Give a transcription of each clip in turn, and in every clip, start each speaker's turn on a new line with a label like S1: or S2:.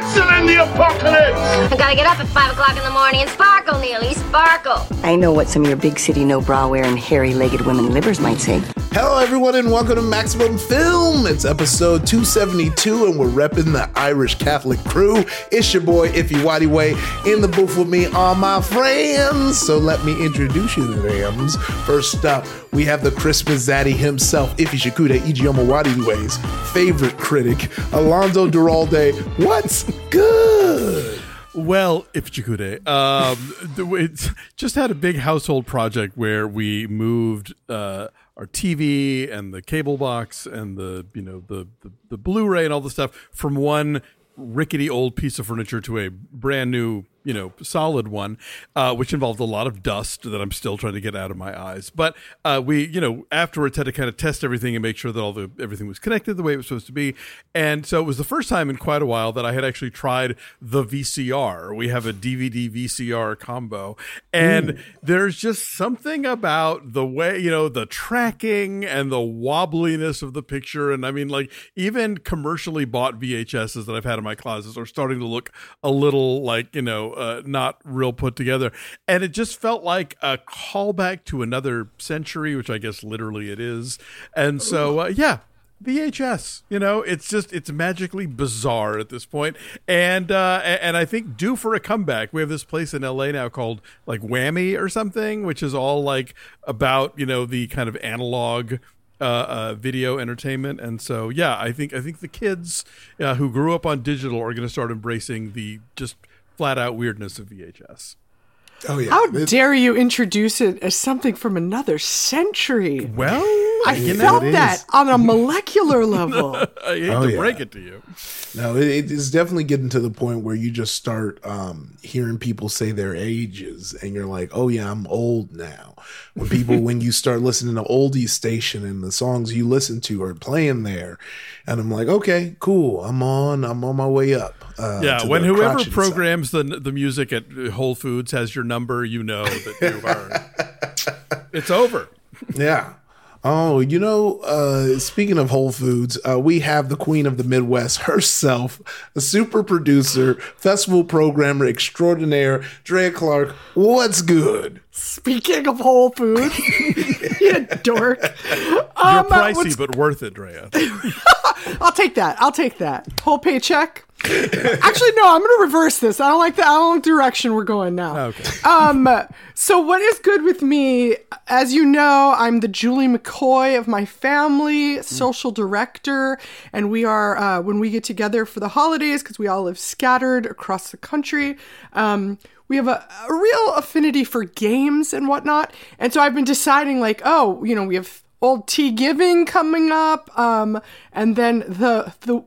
S1: Blitzen in the apocalypse!
S2: I gotta get up at 5 o'clock in the morning and sparkle, Neely, sparkle.
S3: I know what some of your big city no bra wearing hairy legged women livers might say.
S4: Hello, everyone, and welcome to Maximum Film. It's episode 272, and we're repping the Irish Catholic crew. It's your boy, Ify Nwadiwe. In the booth with me are my friends. So let me introduce you to them. First up, we have the Christmas zaddy himself, Ify Shakuda Ijeoma Nwadiwe's favorite critic, Alonzo Duralde. What's good?
S5: Well, if Chikude, um, just had a big household project where we moved uh, our TV and the cable box and the you know the, the the Blu-ray and all the stuff from one rickety old piece of furniture to a brand new you know, solid one, uh, which involved a lot of dust that I'm still trying to get out of my eyes. But uh, we, you know, afterwards had to kind of test everything and make sure that all the everything was connected the way it was supposed to be. And so it was the first time in quite a while that I had actually tried the VCR. We have a DVD VCR combo, and Ooh. there's just something about the way you know the tracking and the wobbliness of the picture. And I mean, like even commercially bought VHSs that I've had in my closets are starting to look a little like you know uh, not real put together. And it just felt like a callback to another century, which I guess literally it is. And so, uh, yeah, VHS. You know, it's just it's magically bizarre at this point, and uh, and I think due for a comeback. We have this place in LA now called like Whammy or something, which is all like about you know the kind of analog uh, uh, video entertainment. And so, yeah, I think I think the kids uh, who grew up on digital are going to start embracing the just flat out weirdness of VHS.
S6: Oh yeah! How it's, dare you introduce it as something from another century?
S5: Well,
S6: I felt that on a molecular level.
S5: I hate oh, to yeah. break it to you.
S4: No, it, it is definitely getting to the point where you just start um, hearing people say their ages, and you're like, "Oh yeah, I'm old now." When people, when you start listening to oldies station and the songs you listen to are playing there, and I'm like, "Okay, cool, I'm on, I'm on my way up."
S5: Uh, yeah, when whoever programs the the music at Whole Foods has your number, you know that you are. it's over.
S4: Yeah. Oh, you know, uh, speaking of Whole Foods, uh, we have the queen of the Midwest herself, a super producer, festival programmer extraordinaire, Drea Clark. What's good?
S6: Speaking of Whole Foods, you dork.
S5: You're um, pricey, but worth it, Drea.
S6: I'll take that. I'll take that. Whole paycheck. Actually, no. I'm going to reverse this. I don't like the. I don't like direction we're going now.
S5: Okay.
S6: Um. So what is good with me? As you know, I'm the Julie McCoy of my family, social director, and we are uh, when we get together for the holidays because we all live scattered across the country. Um, we have a, a real affinity for games and whatnot, and so I've been deciding like, oh, you know, we have old tea giving coming up um, and then the the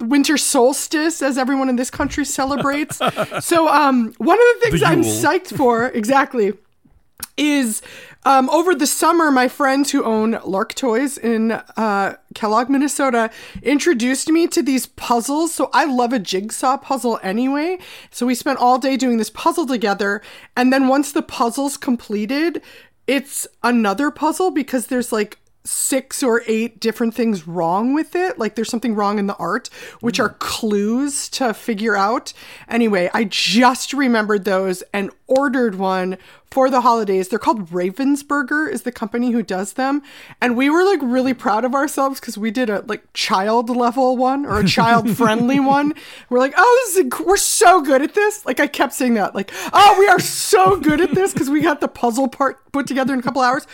S6: winter solstice as everyone in this country celebrates so um, one of the things the i'm psyched for exactly is um, over the summer, my friends who own Lark Toys in uh, Kellogg, Minnesota, introduced me to these puzzles. So I love a jigsaw puzzle anyway. So we spent all day doing this puzzle together. And then once the puzzle's completed, it's another puzzle because there's like six or eight different things wrong with it. Like there's something wrong in the art, which are hmm. clues to figure out. Anyway, I just remembered those and ordered one for the holidays. They're called Ravensburger is the company who does them. And we were like really proud of ourselves because we did a like child level one or a child friendly one. We're like, oh, this is, we're so good at this. Like I kept saying that like, oh, we are so good at this because we got the puzzle part put together in a couple hours.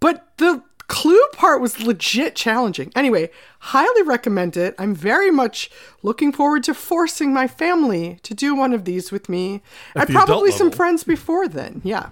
S6: But the clue part was legit challenging. Anyway, highly recommend it. I'm very much looking forward to forcing my family to do one of these with me. At and probably some friends before then. Yeah.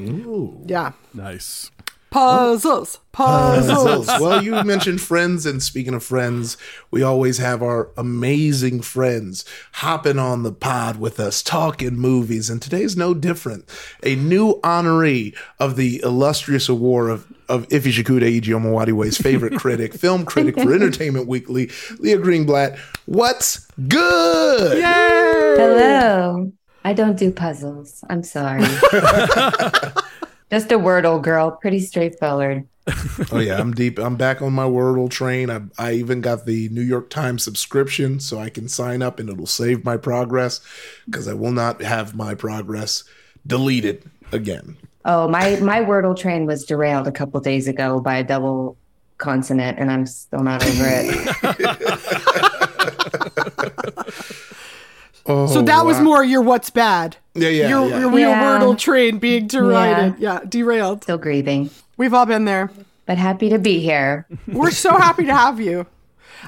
S4: Ooh.
S6: Yeah.
S5: Nice.
S6: Puzzles, puzzles.
S4: well, you mentioned friends, and speaking of friends, we always have our amazing friends hopping on the pod with us, talking movies, and today's no different. A new honoree of the illustrious award of of Ify Shakuda Ijeoma Nwadiwe's favorite critic, film critic for Entertainment Weekly, Leah Greenblatt. What's good?
S6: Yay!
S7: Hello. I don't do puzzles. I'm sorry. Just a Wordle girl, pretty straightforward.
S4: oh yeah, I'm deep. I'm back on my Wordle train. I, I even got the New York Times subscription, so I can sign up and it'll save my progress because I will not have my progress deleted again.
S7: Oh, my my Wordle train was derailed a couple days ago by a double consonant, and I'm still not over it.
S4: Oh,
S6: So that was more your what's bad.
S4: Yeah, yeah,
S6: Your,
S4: yeah.
S6: your real
S7: Yeah.
S6: Wordle train being derided. Yeah. derailed.
S7: still grieving,
S6: We've all been there.
S7: but happy to be here.
S6: We're so happy to have you.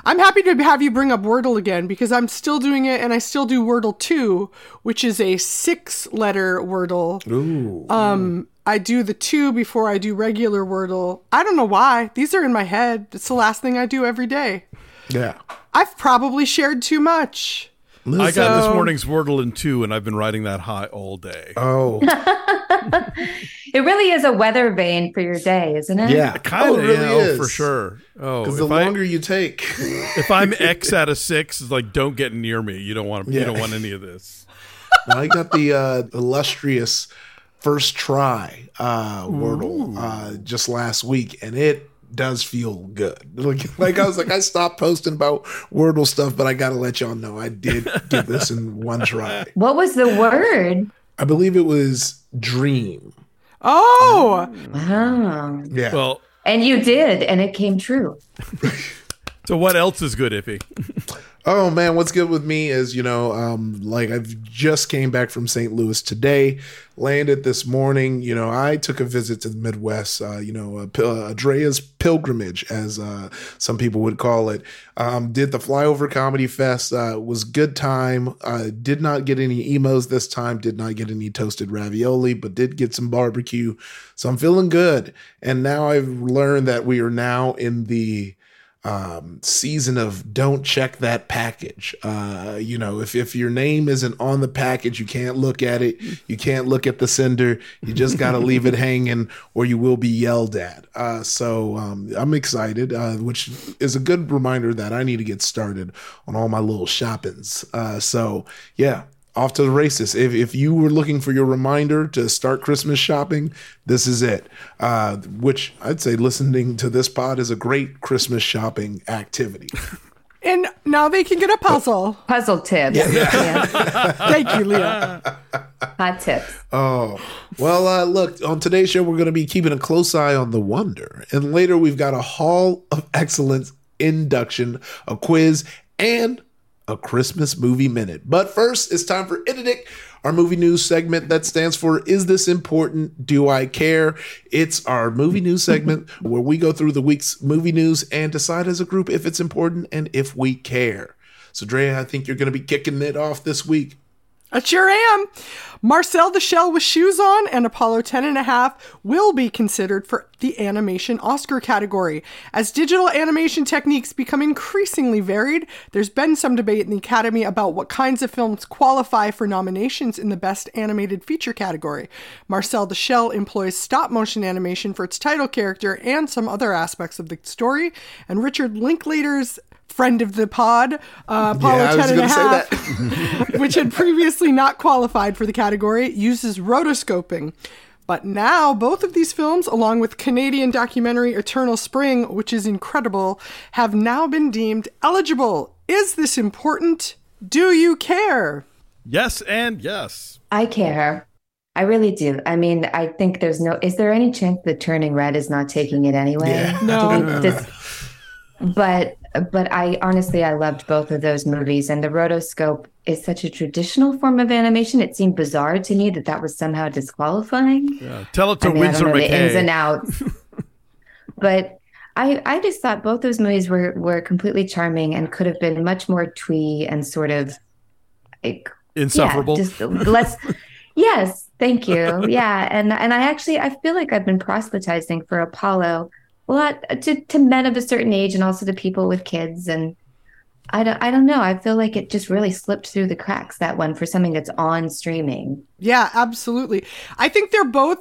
S6: I'm happy to have you bring up Wordle again because I'm still doing it and I still do Wordle 2, which is a six letter Wordle.
S4: Ooh.
S6: Um, I do the two before I do regular Wordle. I don't know why. These are in my head. It's the last thing I do every day.
S4: yeah.
S6: I've probably shared too much.
S5: I got this morning's Wordle in two, and I've been riding that high all day.
S4: Oh,
S7: It really is a weather vane for your day, isn't it?
S4: yeah.
S5: Kind
S4: oh,
S5: of,
S4: it really
S5: yeah,
S4: is
S5: oh, for sure. Oh,
S4: Because
S5: if,
S4: the
S5: I,
S4: longer you take,
S5: if I'm X out of six, it's like don't get near me. You don't want.
S4: yeah.
S5: You don't want any of this.
S4: I got the uh, illustrious first try uh, Wordle uh, just last week, and it does feel good. Like, like I was like, I stopped posting about Wordle stuff, but I got to let y'all know I did get this in one try.
S7: What was the word?
S4: I believe it was dream.
S6: Oh,
S7: Wow.
S4: Yeah.
S5: Well,
S7: And you did, and it came true.
S5: so what else is good, Ify?
S4: Oh man, what's good with me is you know, um, like I've just came back from St. Louis today, landed this morning. You know, I took a visit to the Midwest. Uh, you know, Pil- uh, Drea's pilgrimage, as uh, some people would call it. Um, did the Flyover Comedy Fest. Uh, was good time. Uh, did not get any Imo's this time. Did not get any toasted ravioli, but did get some barbecue. So I'm feeling good. And now I've learned that we are now in the um, season of don't check that package. Uh, you know, if, if your name isn't on the package, you can't look at it. You can't look at the sender. You just got to leave it hanging or you will be yelled at. Uh, so um, I'm excited, uh, which is a good reminder that I need to get started on all my little shoppings. Uh, so yeah. Off to the races. If, if you were looking for your reminder to start Christmas shopping, this is it. Uh, which I'd say listening to this pod is a great Christmas shopping activity.
S6: and now they can get a puzzle.
S7: Puzzle tips. Yeah.
S6: Thank you, Leah.
S7: Hot tips.
S4: Oh, well, uh, look, on today's show, we're going to be keeping a close eye on the wonder. And later, we've got a Hall of Excellence induction, a quiz, and a Christmas movie minute. But first, it's time for Ididic, our movie news segment that stands for Is This Important? Do I Care? It's our movie news segment where we go through the week's movie news and decide as a group if it's important and if we care. So, Drea, I think you're going to be kicking it off this week.
S6: I sure am. Marcel the Shell with Shoes On and Apollo 10 and a half will be considered for the animation Oscar category. As digital animation techniques become increasingly varied, there's been some debate in the Academy about what kinds of films qualify for nominations in the Best Animated Feature category. Marcel the Shell employs stop motion animation for its title character and some other aspects of the story, and Richard Linklater's friend of the pod, uh, Apollo
S4: Yeah,
S6: 10 and a half which had previously not qualified for the category, uses rotoscoping. But now, both of these films, along with Canadian documentary Eternal Spring, which is incredible, have now been deemed eligible. Is this important? Do you care?
S5: Yes and yes.
S7: I care. I really do. I mean, I think there's no. Is there any chance that Turning Red is not taking it anyway?
S4: Yeah.
S6: No.
S7: Do we- does- but but I honestly I loved both of those movies, and the rotoscope is such a traditional form of animation. It seemed bizarre to me that that was somehow disqualifying.
S5: Yeah. Tell it to
S7: I mean, I
S5: Windsor
S7: don't know the ins and outs, but I I just thought both those movies were were completely charming and could have been much more twee and sort of like
S5: Insufferable.
S7: yeah, just less. yes, thank you. Yeah, and and I actually I feel like I've been proselytizing for Apollo a lot to to men of a certain age and also to people with kids and. I don't, I don't know. I feel like it just really slipped through the cracks that one for something that's on streaming.
S6: Yeah, absolutely. I think they're both.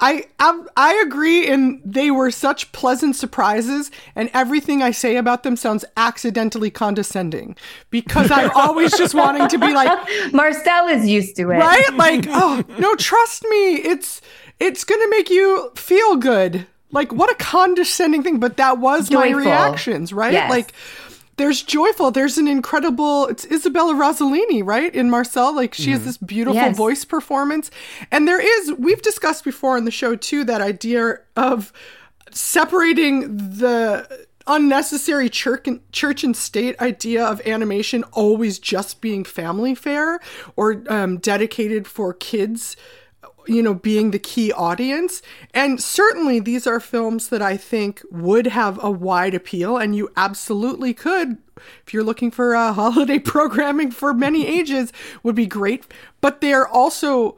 S6: I I, I agree, and they were such pleasant surprises, and everything I say about them sounds accidentally condescending because I'm always just wanting to be like,
S7: Marcel is used to it.
S6: right? Like, oh no, trust me, it's it's gonna make you feel good. Like what a condescending thing, but that was my reactions, right?
S7: Yes.
S6: Like there's joyful, there's an incredible it's Isabella Rossellini, right? In Marcel, like she has this beautiful
S7: Yes.
S6: voice performance. And there is we've discussed before on the show too that idea of separating the unnecessary church and, church and state idea of animation always just being family fare or um, dedicated for kids you know being the key audience and certainly these are films that i think would have a wide appeal and you absolutely could if you're looking for uh, holiday programming for many ages would be great but they're also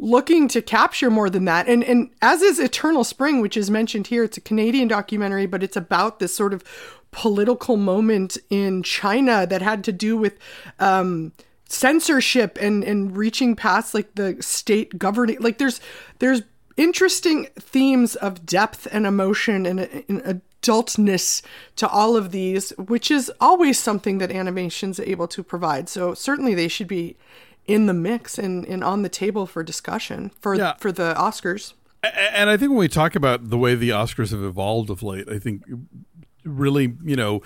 S6: looking to capture more than that. And and as is Eternal Spring, which is mentioned here, it's a Canadian documentary, but it's about this sort of political moment in China that had to do with um censorship and and reaching past like the state governing like there's there's interesting themes of depth and emotion and, and adultness to all of these which is always something that animation's able to provide so certainly they should be in the mix and, and on the table for discussion for
S5: Yeah.
S6: for the Oscars.
S5: And I think when we talk about the way the Oscars have evolved of late, I think really, you know,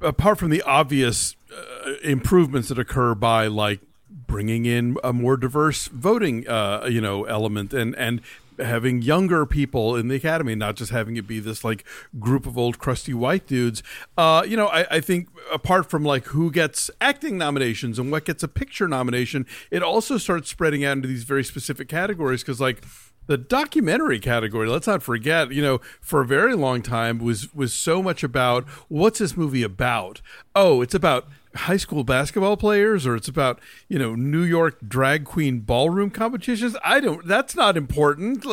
S5: apart from the obvious uh, improvements that occur by like bringing in a more diverse voting, uh, you know, element and and having younger people in the academy, not just having it be this like group of old crusty white dudes. Uh, you know, I, I think apart from like who gets acting nominations and what gets a picture nomination, it also starts spreading out into these very specific categories because like the documentary category let's not forget you know for a very long time was was so much about what's this movie about? Oh it's about high school basketball players or it's about you know new york drag queen ballroom competitions. I don't that's not important.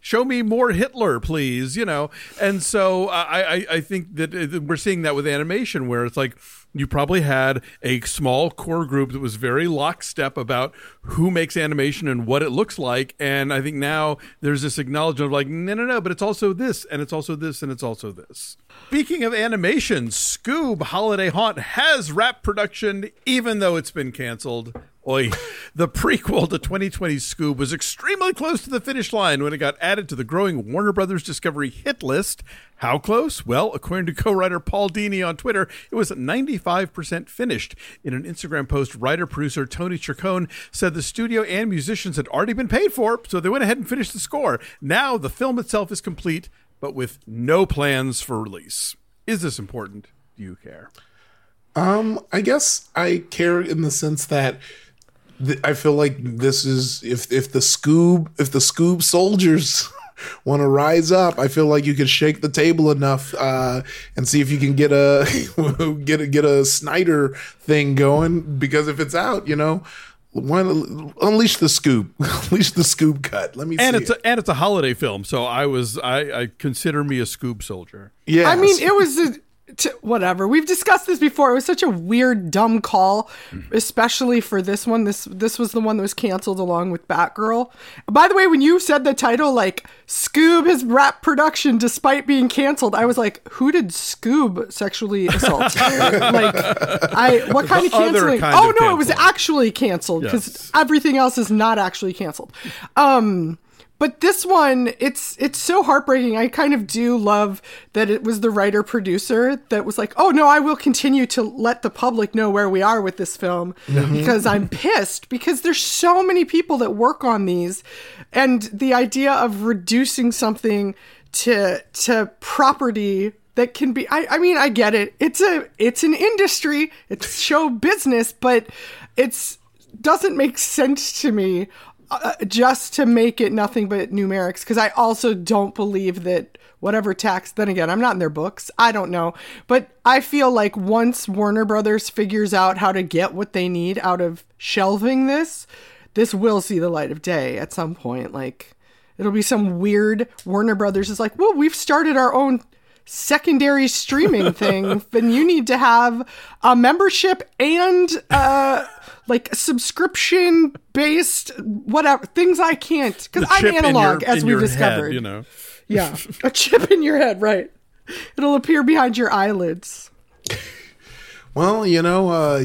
S5: Show me more hitler please you know? And so i i, I think that uh, we're seeing that with animation where it's like you probably had a small core group that was very lockstep about who makes animation and what it looks like. And I think now there's this acknowledgement of like, no, no, no, but it's also this, and it's also this, and it's also this. Speaking of animation, Scoob Holiday Haunt has wrapped production, even though it's been canceled. Oi. The prequel to 2020's Scoob was extremely close to the finish line when it got added to the growing Warner Brothers Discovery hit list. How close? Well, according to co-writer Paul Dini on Twitter, it was 95% finished. In an Instagram post, writer-producer Tony Chacon said the studio and musicians had already been paid for, so they went ahead and finished the score. Now the film itself is complete, but with no plans for release. Is this important? Do you care?
S4: Um, I guess I care in the sense that th- I feel like this is if if the Scoob if the Scoob soldiers want to rise up, I feel like you could shake the table enough uh, and see if you can get a get a get a Snyder thing going. Because if it's out, you know. Why, unleash the scoop, unleash the scoop cut. Let me see.
S5: And
S4: see.
S5: it's
S4: it.
S5: a, and it's a holiday film, so I was I, I consider me a Scoob soldier.
S4: yeah,
S6: I mean, it was a, t- whatever. We've discussed this before. It was such a weird, dumb call, especially for this one. This this was the one that was canceled along with Batgirl. By the way, when you said the title, like Scoob has wrapped production despite being canceled, I was like, who did Scoob sexually assault? like, I what kind of canceling?
S5: kind
S6: oh
S5: of
S6: no, it was actually canceled because
S5: Yes.
S6: everything else is not actually canceled. Um. But this one, it's it's so heartbreaking. I kind of do love that it was the writer producer that was like, "Oh no, I will continue to let the public know where we are with this film because I'm pissed because there's so many people that work on these, and the idea of reducing something to to property that can be I, I mean I get it. It's a it's an industry, it's show business, but it's doesn't make sense to me uh, just to make it nothing but numerics because I also don't believe that whatever tax then again I'm not in their books. I don't know. But I feel like once Warner Brothers figures out how to get what they need out of shelving this this will see the light of day at some point. Like it'll be some weird Warner Brothers is like well we've started our own secondary streaming thing then you need to have a membership and uh like subscription based whatever things I can't because I'm analog
S5: your-
S6: as we
S5: your head,
S6: discovered.
S5: you know.
S6: Yeah, a chip in your head, right? It'll appear behind your eyelids.
S4: Well, you know, uh,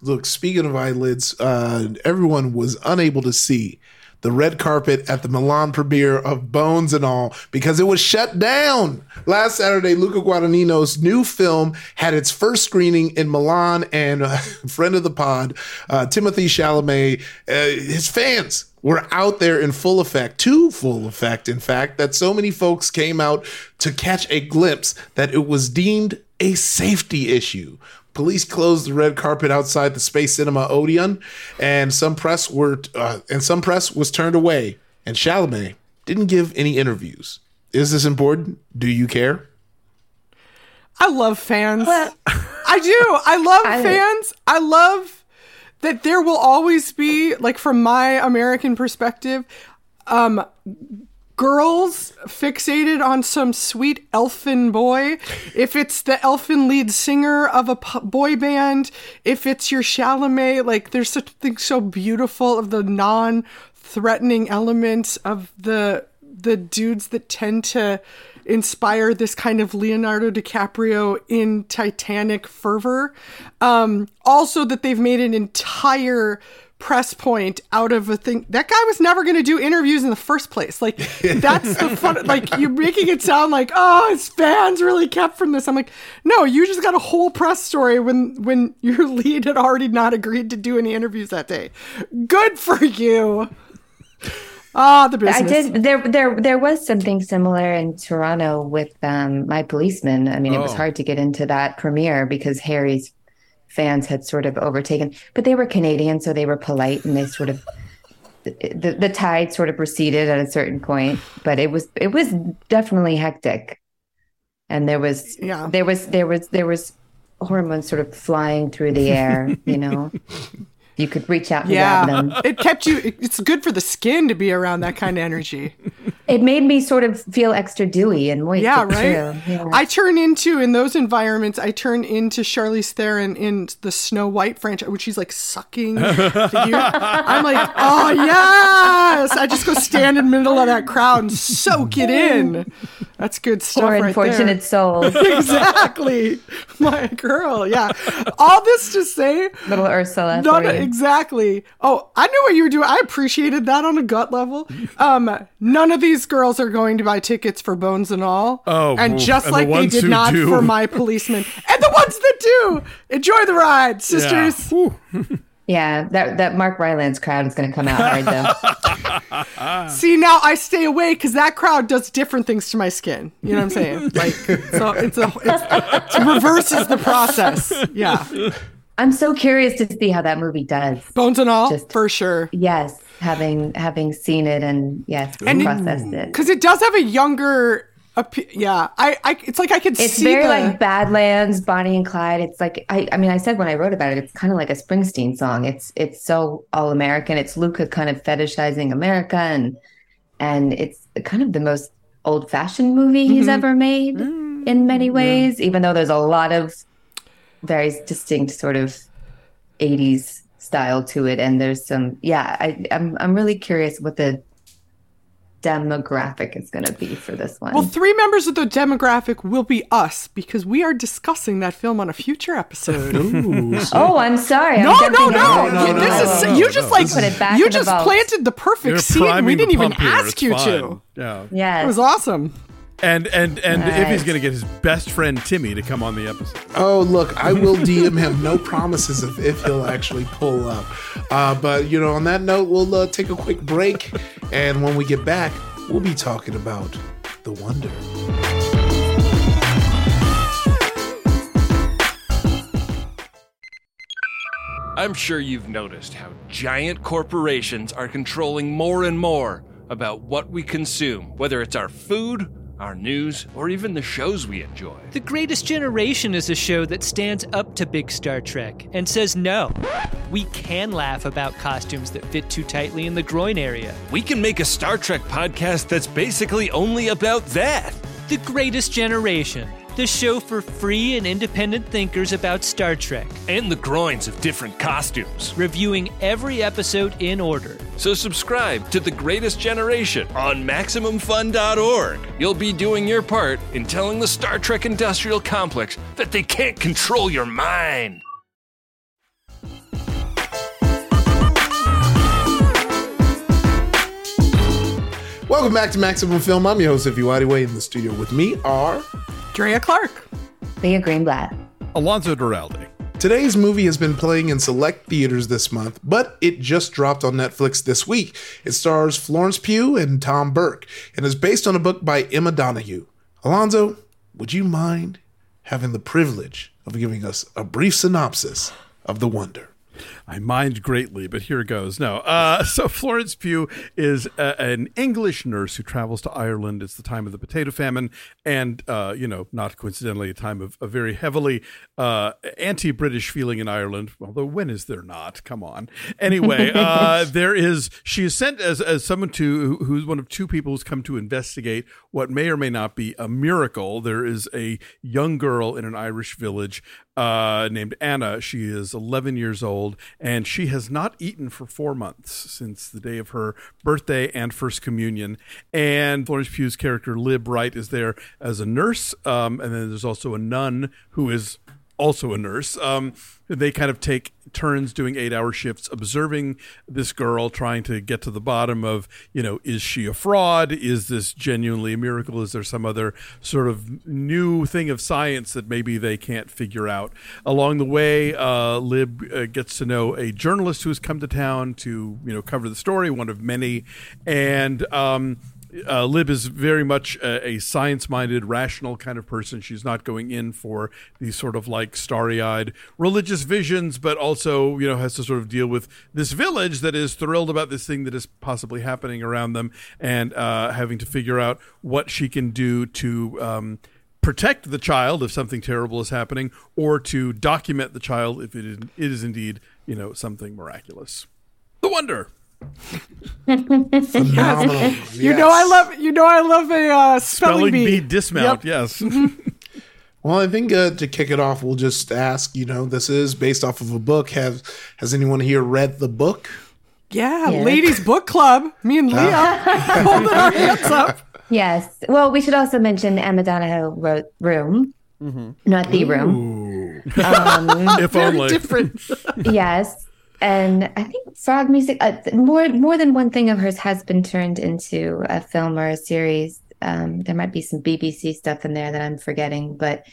S4: look, speaking of eyelids, uh, everyone was unable to see the red carpet at the Milan premiere of Bones and All because it was shut down. Last Saturday, Luca Guadagnino's new film had its first screening in Milan, and uh, friend of the pod, uh, Timothée Chalamet, uh, his fans were out there in full effect, too full effect, in fact, that so many folks came out to catch a glimpse that it was deemed a safety issue. Police closed the red carpet outside the Space Cinema Odeon, and some press were uh, and some press was turned away. And Chalamet didn't give any interviews. Is this important? Do you care?
S6: I love fans. I do. I love
S7: I-
S6: fans. I love that there will always be, like, from my American perspective, um, girls fixated on some sweet elfin boy. If it's the elfin lead singer of a boy band, if it's your Chalamet, like, there's something so beautiful of the non threatening elements of the the dudes that tend to inspire this kind of Leonardo DiCaprio in Titanic fervor. Um, also, that they've made an entire press point out of a thing that guy was never going to do interviews in the first place like that's the fun like you're making it sound like oh his fans really kept from this i'm like no you just got a whole press story when when your lead had already not agreed to do any interviews that day good for you ah the business
S7: I did. There, there, there was something similar in Toronto with um, my policeman. I mean, it was
S5: Oh.
S7: hard to get into that premiere because Harry's fans had sort of overtaken, but they were Canadian, so they were polite and they sort of the the tide sort of receded at a certain point. But it was it was definitely hectic, and there was
S6: Yeah.
S7: there was there was there was hormones sort of flying through the air. You know, you could reach out and grab them.
S6: Yeah, it kept you. It's good for the skin to be around that kind of energy.
S7: It made me sort of feel extra dewy and moist.
S6: Yeah, right.
S7: Yeah.
S6: I turn into in those environments. I turn into Charlize Theron in the Snow White franchise, which she's like sucking. I'm like, oh yes! I just go stand in the middle of that crowd and soak it in. That's good stuff,
S7: Poor
S6: right
S7: unfortunate
S6: there.
S7: souls.
S6: exactly, my girl. Yeah. All this to say,
S7: Little Ursula.
S6: Not
S7: you.
S6: exactly. Oh, I knew what you were doing. I appreciated that on a gut level. Um, none of these girls are going to buy tickets for Bones and All.
S5: Oh,
S6: and just
S5: And the
S6: like they did not
S5: do.
S6: for my policeman, and the ones that do, enjoy the ride, sisters.
S5: Whew.
S7: Yeah, that that Mark Rylance crowd is going to come out hard though.
S6: See, now I stay away because that crowd does different things to my skin. You know what I'm saying? Like, so it's a it's, it reverses the process. Yeah,
S7: I'm so curious to see how that movie does.
S6: Bones and All
S7: Just-
S6: for sure.
S7: Yes, having having seen it and yes,
S6: And
S7: processed it.
S6: Because it does have a younger. yeah, I, I. It's like I could
S7: It's
S6: see
S7: very
S6: the,
S7: like Badlands, Bonnie and Clyde. It's like I, I mean, I said when I wrote about it, it's kind of like a Springsteen song. It's it's so all American. It's Luca kind of fetishizing America, and and it's kind of the most old fashioned movie he's mm-hmm. ever made mm, in many ways. Even though there's a lot of very distinct sort of '80s style to it, and there's some yeah. I, I'm I'm really curious what the demographic is going to be for this one.
S6: Well, three members of the demographic will be us because we are discussing that film on a future episode.
S7: oh, I'm sorry. I'm
S6: no, no, no,
S4: no, no,
S6: This
S4: no,
S6: is
S4: no,
S6: you
S4: no,
S6: just
S4: no.
S6: like
S7: Put it back
S6: you
S7: in the
S6: just
S7: vault.
S6: planted the perfect
S5: You're
S6: seed. We didn't even
S5: pump here.
S6: ask
S5: It's
S6: you
S5: fine.
S6: to.
S5: Yeah.
S7: Yes.
S6: It was awesome.
S5: And and and
S7: Nice.
S5: if he's gonna get his best friend Timmy to come on the episode.
S4: Oh, look, I will DM him. No promises of if he'll actually pull up. Uh, but, you know, on that note, we'll uh, take a quick break. And when we get back, we'll be talking about The Wonder.
S1: I'm sure you've noticed how giant corporations are controlling more and more about what we consume, whether it's our food, our news, or even the shows we enjoy.
S8: The Greatest Generation is a show that stands up to big Star Trek and says no. We can laugh about costumes that fit too tightly in the groin area.
S1: We can make a Star Trek podcast that's basically only about that.
S8: The Greatest Generation, the show for free and independent thinkers about Star Trek,
S1: And the groins of different costumes.
S8: reviewing every episode in order.
S1: So subscribe to The Greatest Generation on MaximumFun.org. You'll be doing your part in telling the Star Trek industrial complex that they can't control your mind.
S4: Welcome back to Maximum Film. I'm your host, Ify Way. In the studio with me are.
S6: Drea Clark.
S7: Leah Greenblatt.
S5: Alonzo Duralde.
S4: Today's movie has been playing in select theaters this month, but it just dropped on Netflix this week. It stars Florence Pugh and Tom Burke and is based on a book by Emma Donoghue. Alonzo, would you mind having the privilege of giving us a brief synopsis of The Wonder?
S5: I mind greatly, but here goes. No. Uh, so Florence Pugh is a, an English nurse who travels to Ireland. It's the time of the potato famine, and uh, you know, not coincidentally, a time of a very heavily uh, anti-British feeling in Ireland. Although when is there not? Come on. Anyway, uh, there is. She is sent as as someone to who's one of two people who's come to investigate what may or may not be a miracle. There is a young girl in an Irish village uh, named Anna. She is 11 years old, and she has not eaten for four months since the day of her birthday and first communion. And Florence Pugh's character, Lib Wright, is there as a nurse. Um, and then there's also a nun who is also a nurse. Um, they kind of take turns doing eight hour shifts, observing this girl, trying to get to the bottom of, you know, is she a fraud? Is this genuinely a miracle? Is there some other sort of new thing of science that maybe they can't figure out? Along the way, uh, Lib uh, gets to know a journalist who has come to town to, you know, cover the story, one of many. And, um, uh, Lib is very much a, a science minded, rational kind of person. She's not going in for these sort of like starry eyed religious visions, but also, you know, has to sort of deal with this village that is thrilled about this thing that is possibly happening around them and uh, having to figure out what she can do to. Um, protect the child if something terrible is happening, or to document the child if it is, it is indeed, you know, something miraculous. The wonder.
S4: Phenomenal.
S6: You know I love you know I love a uh, spelling,
S5: Spelling
S6: bee.
S5: bee dismount,
S6: Yep.
S5: yes.
S4: Well, I think uh, to kick it off, we'll just ask. You know, this is based off of a book. Have has anyone here read the book?
S6: Yeah,
S7: Yeah.
S6: ladies book club. Me and Leah holding our hands up.
S7: Yes. Well, we should also mention Emma Donoghue wrote Room, mm-hmm. not The Room. Um,
S5: if
S6: Very
S5: only.
S6: different.
S7: yes. And I think Frog Music, uh, more more than one thing of hers has been turned into a film or a series. Um, there might be some BBC stuff in there that I'm forgetting, but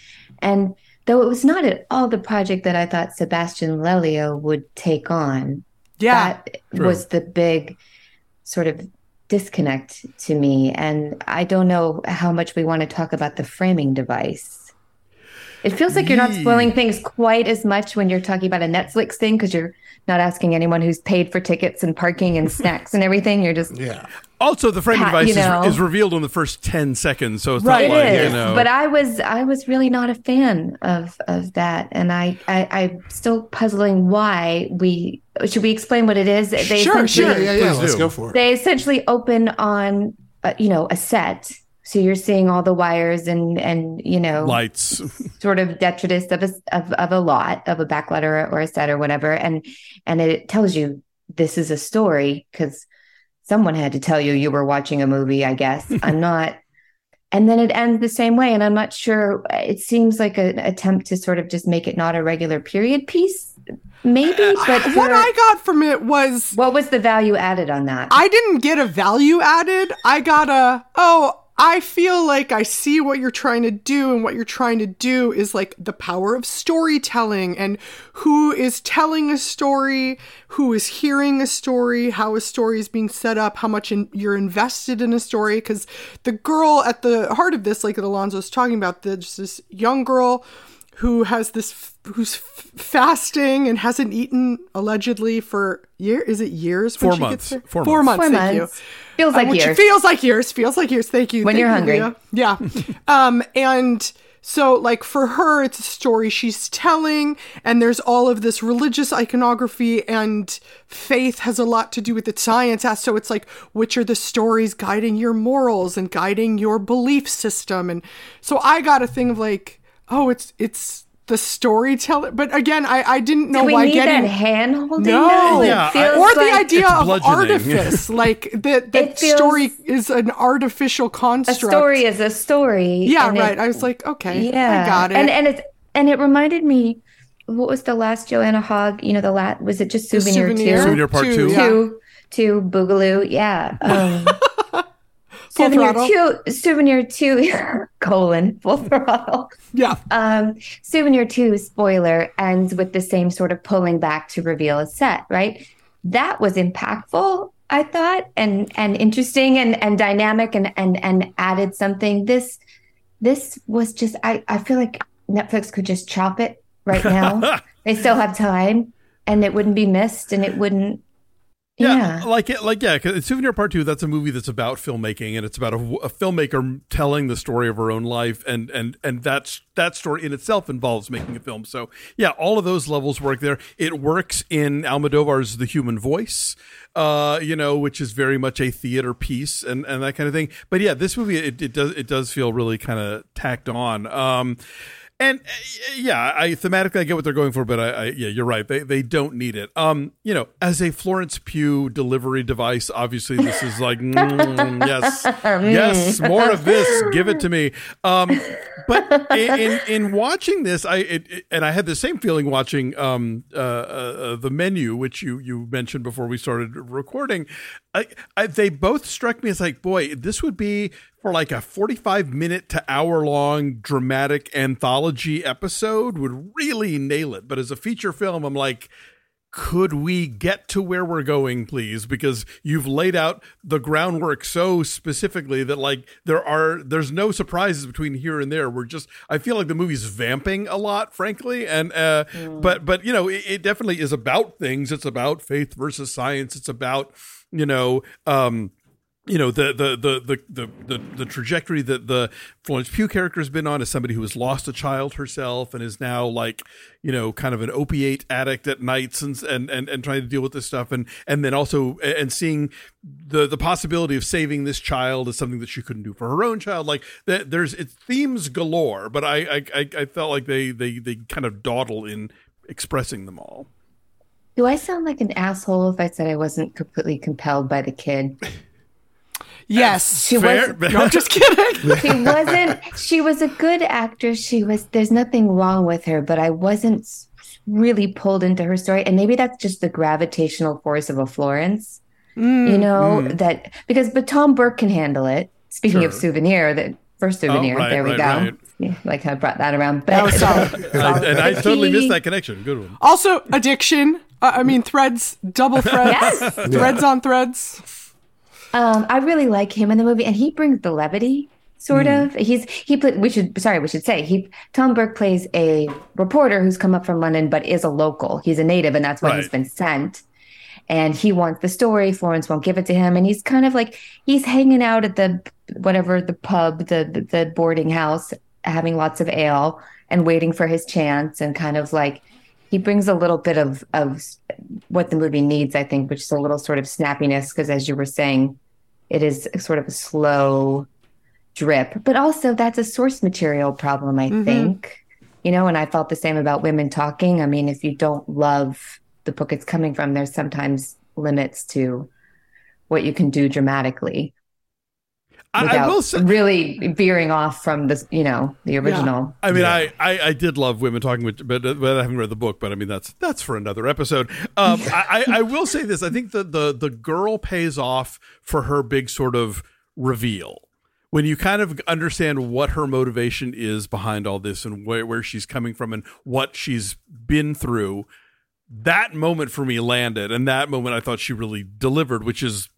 S7: and though it was not at all the project that I thought Sebastian Lelio would take on,
S6: Yeah.
S7: that was the big sort of disconnect to me. And I don't know how much we want to talk about the framing device. It feels like you're not spoiling things quite as much when you're talking about a Netflix thing because you're not asking anyone who's paid for tickets and parking and snacks and everything. You're just
S4: Yeah.
S5: Also, the framing device
S7: you know.
S5: is, is revealed in the first ten seconds, so it's
S6: Right.
S5: not like
S7: is.
S5: you know.
S7: But I was I was really not a fan of of that, and I, I I'm still puzzling why we should we explain what it is. They
S6: Sure, sure.
S4: Yeah, yeah, yeah. Let's
S5: do.
S4: go for it.
S7: they essentially open on uh, you know a set so you're seeing all the wires and and you know
S5: lights.
S7: sort of detritus of a of, of a lot of a backlot or, or a set or whatever and and it tells you this is a story because someone had to tell you you were watching a movie i guess i'm not and then it ends the same way and i'm not sure it seems like an attempt to sort of just make it not a regular period piece maybe uh, but
S6: what I got from it was
S7: what was the value added on that
S6: I didn't get a value added. I got a, oh, I feel like I see what you're trying to do, and what you're trying to do is like the power of storytelling and who is telling a story, who is hearing a story, how a story is being set up, how much in, you're invested in a story. Because the girl at the heart of this, like that Alonzo's talking about, there's this young girl who has this who's f- fasting and hasn't eaten allegedly for year is it years when
S5: Four
S6: she
S5: months.
S6: gets?
S5: Four
S6: four
S5: months.
S6: months,
S7: Four
S6: thank
S7: months. Feels like
S6: Uh,
S7: years.
S6: feels like years feels like years thank you
S7: When
S6: Thank
S7: you're hungry.
S6: Leah. yeah um and so like for her it's a story she's telling and there's all of this religious iconography and faith has a lot to do with the science so it's like which are the stories guiding your morals and guiding your belief system and so i got a thing of like oh it's it's the storyteller but again i i didn't know
S7: Do we
S6: why
S7: need
S6: getting
S7: that hand holding?
S6: no,
S7: It
S5: Yeah, I-
S7: feels
S6: or the
S7: like
S6: idea of artifice, like that. That story is an artificial construct.
S7: a story is a story.
S6: yeah,
S7: and it-
S6: right. I was like, okay,
S7: yeah,
S6: I got it.
S7: And and it and it reminded me, what was the last Joanna Hogg? You know, the last was it just
S6: The
S7: souvenir,
S6: souvenir,
S5: Souvenir part two.
S6: yeah.
S7: two? Two, two Boogaloo, yeah. Um, Souvenir
S6: throttle.
S7: two, souvenir two, colon full throttle.
S6: Yeah.
S7: Um, souvenir two spoiler ends with the same sort of pulling back to reveal a set, right? That was impactful, I thought, and and interesting and and dynamic and and and added something. This this was just I I feel like Netflix could just chop it right now. they still have time, and it wouldn't be missed, and it wouldn't.
S5: Yeah,
S7: Yeah.
S5: like it, like yeah. 'cause Souvenir Part Two. That's a movie that's about filmmaking, and it's about a, a filmmaker telling the story of her own life, and and and that's that story in itself involves making a film. So yeah, all of those levels work there. It works in Almodovar's The Human Voice, uh, you know, which is very much a theater piece and and that kind of thing. But yeah, this movie it, it does it does feel really kind of tacked on. Um, and uh, yeah, I thematically I get what they're going for, but I, I yeah, you're right. They they don't need it. Um, you know, as a Florence Pugh delivery device, obviously this is like mm, yes, yes, more of this. Give it to me. Um, but in in, in watching this, I it, it- and I had the same feeling watching um uh, uh, uh the menu, which you you mentioned before we started recording. I, I they both struck me as like, boy, this would be for like a 45 minute to hour long dramatic anthology episode would really nail it. But as a feature film, I'm like, could we get to where we're going, please? Because you've laid out the groundwork so specifically that like there are there's no surprises between here and there. We're just I feel like the movie's vamping a lot, frankly, and uh, but but you know it, it definitely is about things. It's about faith versus science. It's about you know um you know the the the the the the, trajectory that the Florence Pugh character has been on as somebody who has lost a child herself and is now like you know kind of an opiate addict at nights and and and, and trying to deal with this stuff. And and then also and seeing the the possibility of saving this child is something that she couldn't do for her own child. Like that there's it's themes galore but I I I- I felt like they they they kind of dawdle in expressing them all.
S7: Do I sound like an asshole if I said I wasn't completely compelled by the kid?
S6: Yes.
S7: She
S5: Fair.
S7: was
S6: No, I'm just kidding.
S7: she wasn't she was a good actress. She was there's nothing wrong with her, but I wasn't really pulled into her story. And maybe that's just the gravitational force of a Florence.
S6: Mm.
S7: You know, that because but Tom Burke can handle it. Speaking of souvenir, the first souvenir,
S5: right,
S7: there we
S5: right,
S7: go.
S5: right.
S7: Yeah, like I brought that around. But
S6: That was solid.
S5: and, and I totally missed that connection good one
S6: Also, addiction. Uh, I mean, threads, double threads,
S7: Yes.
S6: threads on threads.
S7: Um, I really like him in the movie, and he brings the levity. Sort
S5: Hmm.
S7: of. He's he played. We should sorry. We should say he. Tom Burke plays a reporter who's come up from London, but is a local. He's a native, and that's why he's been sent. And he wants the story. Florence won't give it to him, and he's kind of like he's hanging out at the whatever the pub, the, the boarding house, having lots of ale and waiting for his chance, and kind of like he brings a little bit of of what the movie needs, I think, which is a little sort of snappiness, because as you were saying, it is sort of a slow drip, but also that's a source material problem, I mm-hmm. think. You know, and I felt the same about women talking. I mean, if you don't love the book it's coming from, there's sometimes limits to what you can do dramatically
S5: I,
S7: without
S5: I will say
S7: really veering off from the, you know, the original.
S5: I mean, I, I I did love women talking, with, but, but I haven't read the book. But I mean, that's that's for another episode. Um, I, I I will say this: I think that the the girl pays off for her big sort of reveal when you kind of understand what her motivation is behind all this and where where she's coming from and what she's been through. That moment for me landed, and that moment I thought she really delivered. Which is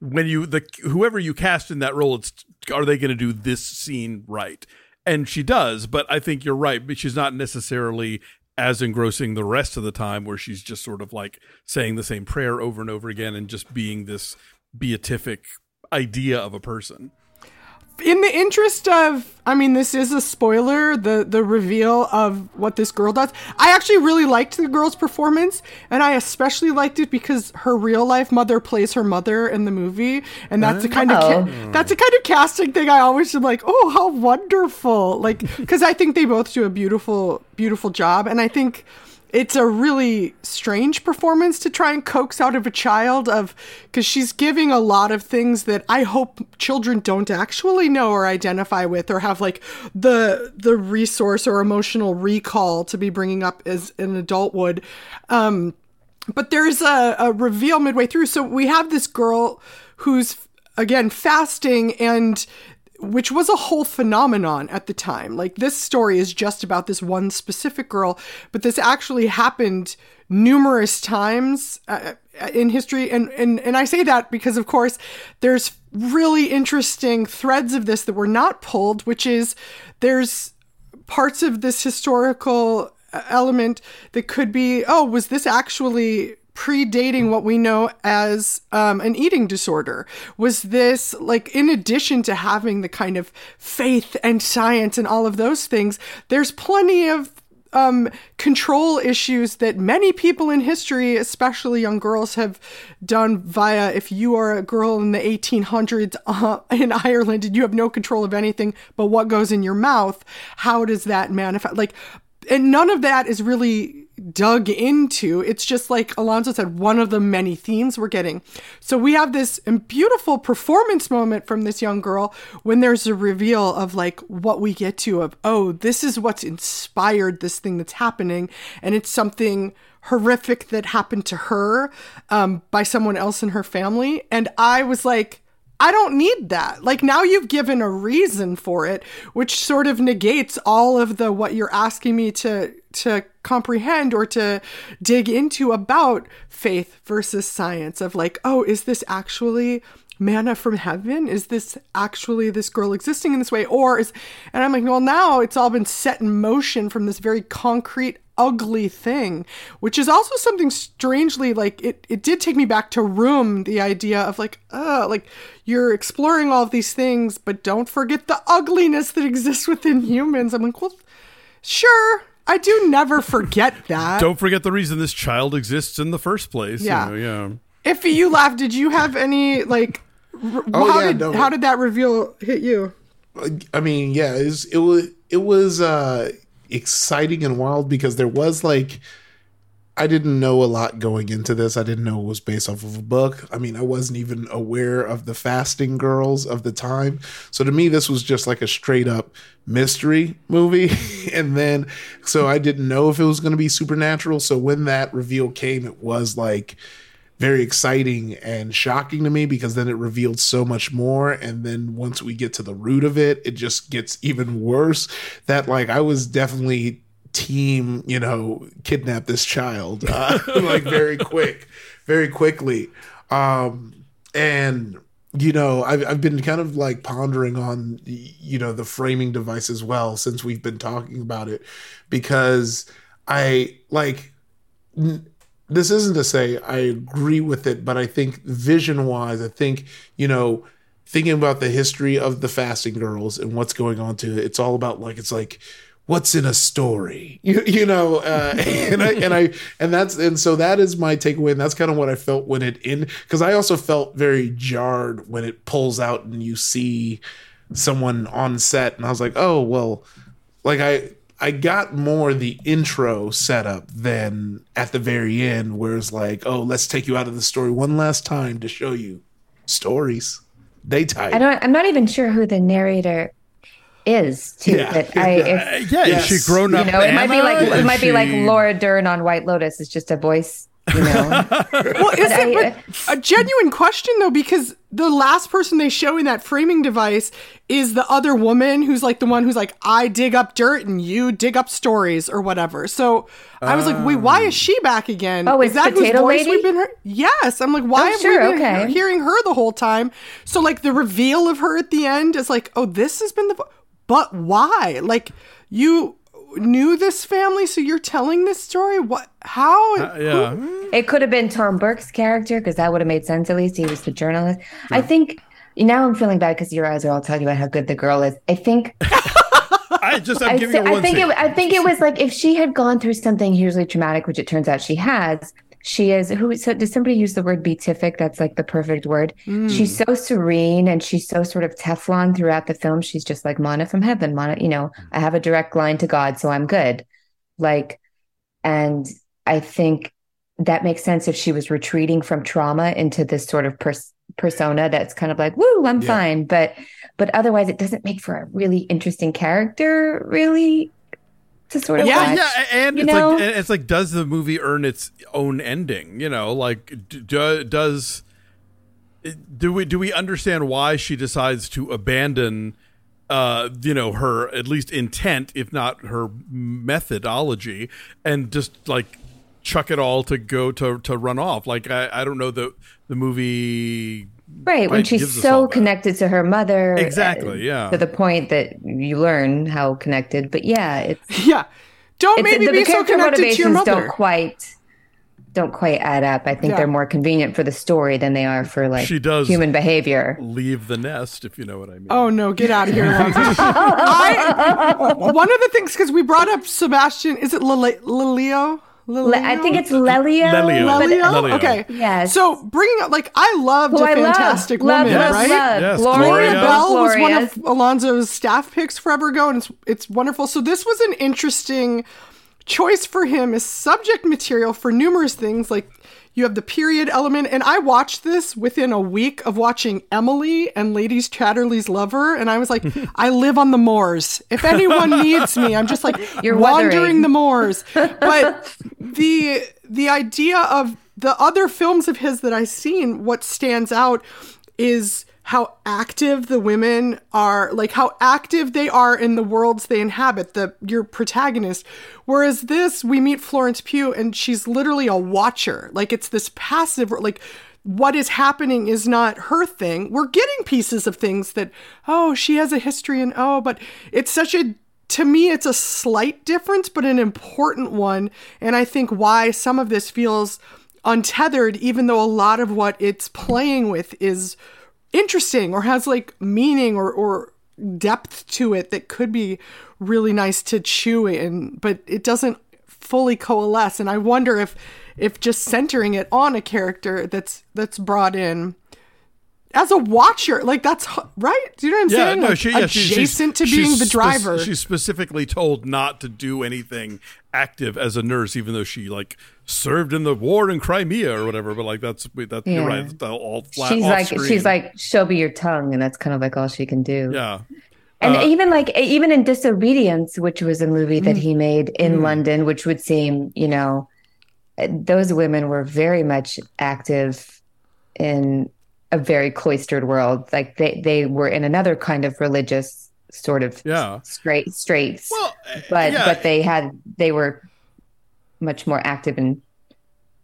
S5: when you the whoever you cast in that role, it's are they going to do this scene right? And she does, but I think you're right. But she's not necessarily as engrossing the rest of the time, where she's just sort of like saying the same prayer over and over again, and just being this beatific idea of a person.
S6: In the interest of i mean this is a spoiler the the reveal of what this girl does i actually really liked the girl's performance and i especially liked it because her real life mother plays her mother in the movie and that's the kind of
S7: Oh.
S6: ca- that's the kind of casting thing i always am like oh how wonderful like because i think they both do a beautiful beautiful job and i think it's a really strange performance to try and coax out of a child of because she's giving a lot of things that I hope children don't actually know or identify with or have like the the resource or emotional recall to be bringing up as an adult would. Um, but there's a, a reveal midway through. So we have this girl who's again fasting and which was a whole phenomenon at the time. Like this story is just about this one specific girl, but this actually happened numerous times uh, in history and, and and I say that because of course there's really interesting threads of this that were not pulled, which is there's parts of this historical uh, element that could be oh was this actually predating what we know as um, an eating disorder? Was this like, in addition to having the kind of faith and science and all of those things, there's plenty of um, control issues that many people in history, especially young girls, have done via if you are a girl in the 1800s uh, in Ireland and you have no control of anything but what goes in your mouth, how does that manifest? Like, and none of that is really dug into. It's just like Alonso said, one of the many themes we're getting. So we have this beautiful performance moment from this young girl when there's a reveal of like what we get to of, oh, this is what's inspired this thing that's happening. And it's something horrific that happened to her um, by someone else in her family. And I was like, I don't need that. Like now you've given a reason for it, which sort of negates all of the what you're asking me to to comprehend or to dig into about faith versus science of like, oh, is this actually manna from heaven? Is this actually this girl existing in this way? Or is, and I'm like, well, now it's all been set in motion from this very concrete, ugly thing, which is also something strangely like it, it did take me back to Room, the idea of like, uh, like you're exploring all of these things, but don't forget the ugliness that exists within humans. I'm like, well, sure, I do never forget that.
S5: Don't forget the reason this child exists in the first place.
S6: Yeah.
S5: You know, yeah.
S6: If you laugh, did you have any like? R-
S4: Oh,
S6: how
S4: yeah,
S6: did
S4: no.
S6: how did that reveal hit you?
S4: I mean, yeah, it was it was, it was uh, exciting and wild because there was like I didn't know a lot going into this. I didn't know it was based off of a book. I mean, I wasn't even aware of the fasting girls of the time. So to me, this was just like a straight up mystery movie. and then, so I didn't know if it was going to be supernatural. So when that reveal came, it was like very exciting and shocking to me because then it revealed so much more. And then once we get to the root of it it just gets even worse that like i was definitely team you know kidnap this child uh, like very quick very quickly. Um and you know I've, I've been kind of like pondering on you know the framing device as well since we've been talking about it because i like n- this isn't to say I agree with it, but I think vision wise, I think, you know, thinking about the history of the fasting girls and what's going on to it, it's all about like, it's like, what's in a story, you, you know, uh, and I, and I, and that's, and so that is my takeaway. And that's kind of what I felt when it in, cause I also felt very jarred when it pulls out and you see someone on set and I was like, oh, well, like I, I got more the intro setup than at the very end, where it's like, oh, let's take you out of the story one last time to show you stories. They type.
S7: I don't. I'm not even sure who the narrator is. Too,
S4: Yeah.
S7: but I. If,
S5: Yeah,
S4: Yes.
S5: is she grown
S7: you
S5: up?
S7: know, it might be like
S5: Anna?
S7: it
S5: Is
S7: might be like Laura Dern on White Lotus. It's just a voice. You know.
S6: Well, is
S7: I-
S6: it but a genuine question though? Because the last person they show in that framing device is the other woman who's like the one who's like, I dig up dirt and you dig up stories or whatever. So I was like, wait, why is she um. back again?
S7: Oh,
S6: is
S7: it's
S6: that whose voice
S7: Lady?
S6: we've been heard? Yes. I'm like, why
S7: Oh,
S6: have
S7: sure,
S6: we been
S7: okay.
S6: hearing her the whole time? So like the reveal of her at the end is like, oh, this has been the, vo- but why? Like you knew this family, so you're telling this story. What? How?
S5: Uh, yeah.
S7: It could have been Tom Burke's character because that would have made sense. At least he was the journalist. I think now I'm feeling bad because your eyes are all talking about how good the girl is. I think
S5: I just I'm
S7: I,
S5: giving
S7: thi-
S5: it
S7: I
S5: one
S7: think it. I think it was like if she had gone through something hugely traumatic, which it turns out she has. She is who? So does somebody use the word beatific? That's like the perfect word. Hmm. She's so serene and she's so sort of Teflon throughout the film. She's just like Mana from heaven. Mana, you know, I have a direct line to God, so I'm good. Like, and I think that makes sense if she was retreating from trauma into this sort of pers- persona that's kind of like, "Woo, I'm
S4: Yeah.
S7: fine," but but otherwise, it doesn't make for a really interesting character, really, to sort of
S6: Yeah,
S7: watch.
S5: yeah, and it's
S7: know?
S5: like it's like, does the movie earn its own ending? You know, like do, does do we do we understand why she decides to abandon uh you know her at least intent if not her methodology and just like chuck it all to go to to run off like i i don't know the the movie
S7: Right, when she's
S5: gives us all
S7: so connected to her mother.
S5: Exactly,
S7: uh,
S5: yeah.
S7: To the point that you learn how connected. But yeah, it's,
S6: Yeah. Don't
S7: it's
S6: maybe
S7: the,
S6: be
S7: the
S6: so
S7: character
S6: connected to your
S7: motivations
S6: mother.
S7: don't quite don't quite add up. I think
S6: Yeah.
S7: they're more convenient for the story than they are for like
S5: She does.
S7: human behavior.
S5: leave the nest if you know what i mean
S6: Oh no, get out of here. I, one of the things, because we brought up Sebastian, is it Lele- Lelio?
S7: I think it's Lelio.
S5: Lelio.
S7: but-
S6: Lelio?
S5: Lelio.
S6: Okay.
S7: Yes.
S6: So bringing up, like, I loved
S7: Who
S6: a
S7: I
S6: fantastic
S7: love,
S6: woman,
S7: love,
S6: right?
S7: love.
S5: Yes,
S7: Gloria,
S5: Gloria
S6: Gloria
S7: both
S6: Bell was one of Alonso's staff picks forever ago, and it's it's wonderful. So this was an interesting choice for him as subject material for numerous things. Like you have the period element, and I watched this within a week of watching Emily and Ladies Chatterley's Lover, and I was like, I live on the moors. If anyone needs me, I'm just like
S7: You're
S6: wandering
S7: wuthering.
S6: the moors. But the the idea of the other films of his that I've seen, what stands out is how active the women are, like how active they are in the worlds they inhabit, the your protagonist. Whereas this, we meet Florence Pugh and she's literally a watcher. Like it's this passive like what is happening is not her thing. We're getting pieces of things that, oh, she has a history and oh, but it's such a to me it's a slight difference but an important one and i think why some of this feels untethered even though a lot of what it's playing with is interesting or has like meaning or or depth to it that could be really nice to chew in but it doesn't fully coalesce. And i wonder if if just centering it on a character that's that's brought in as a watcher like that's right do you know what i'm
S5: yeah,
S6: saying
S5: no,
S6: Like,
S5: she, yeah, she- she's-
S6: adjacent to being the
S5: spec-
S6: driver
S5: she's specifically told not to do anything active as a nurse, even though she like served in the war in Crimea or whatever. But like that's that's you're right. That's all, all flat.
S7: She's like
S5: screen.
S7: she's like show me your tongue, and that's kind of like all she can do.
S5: yeah.
S7: And
S5: Uh,
S7: even like even in Disobedience, which was a movie
S5: Mm.
S7: that he made in London, which would seem, you know, uh, those women were very much active in a very cloistered world. Like they they were in another kind of religious sort of
S5: Yeah.
S7: straight straits.
S5: Well,
S7: but
S5: yeah.
S7: but they had they were much more active in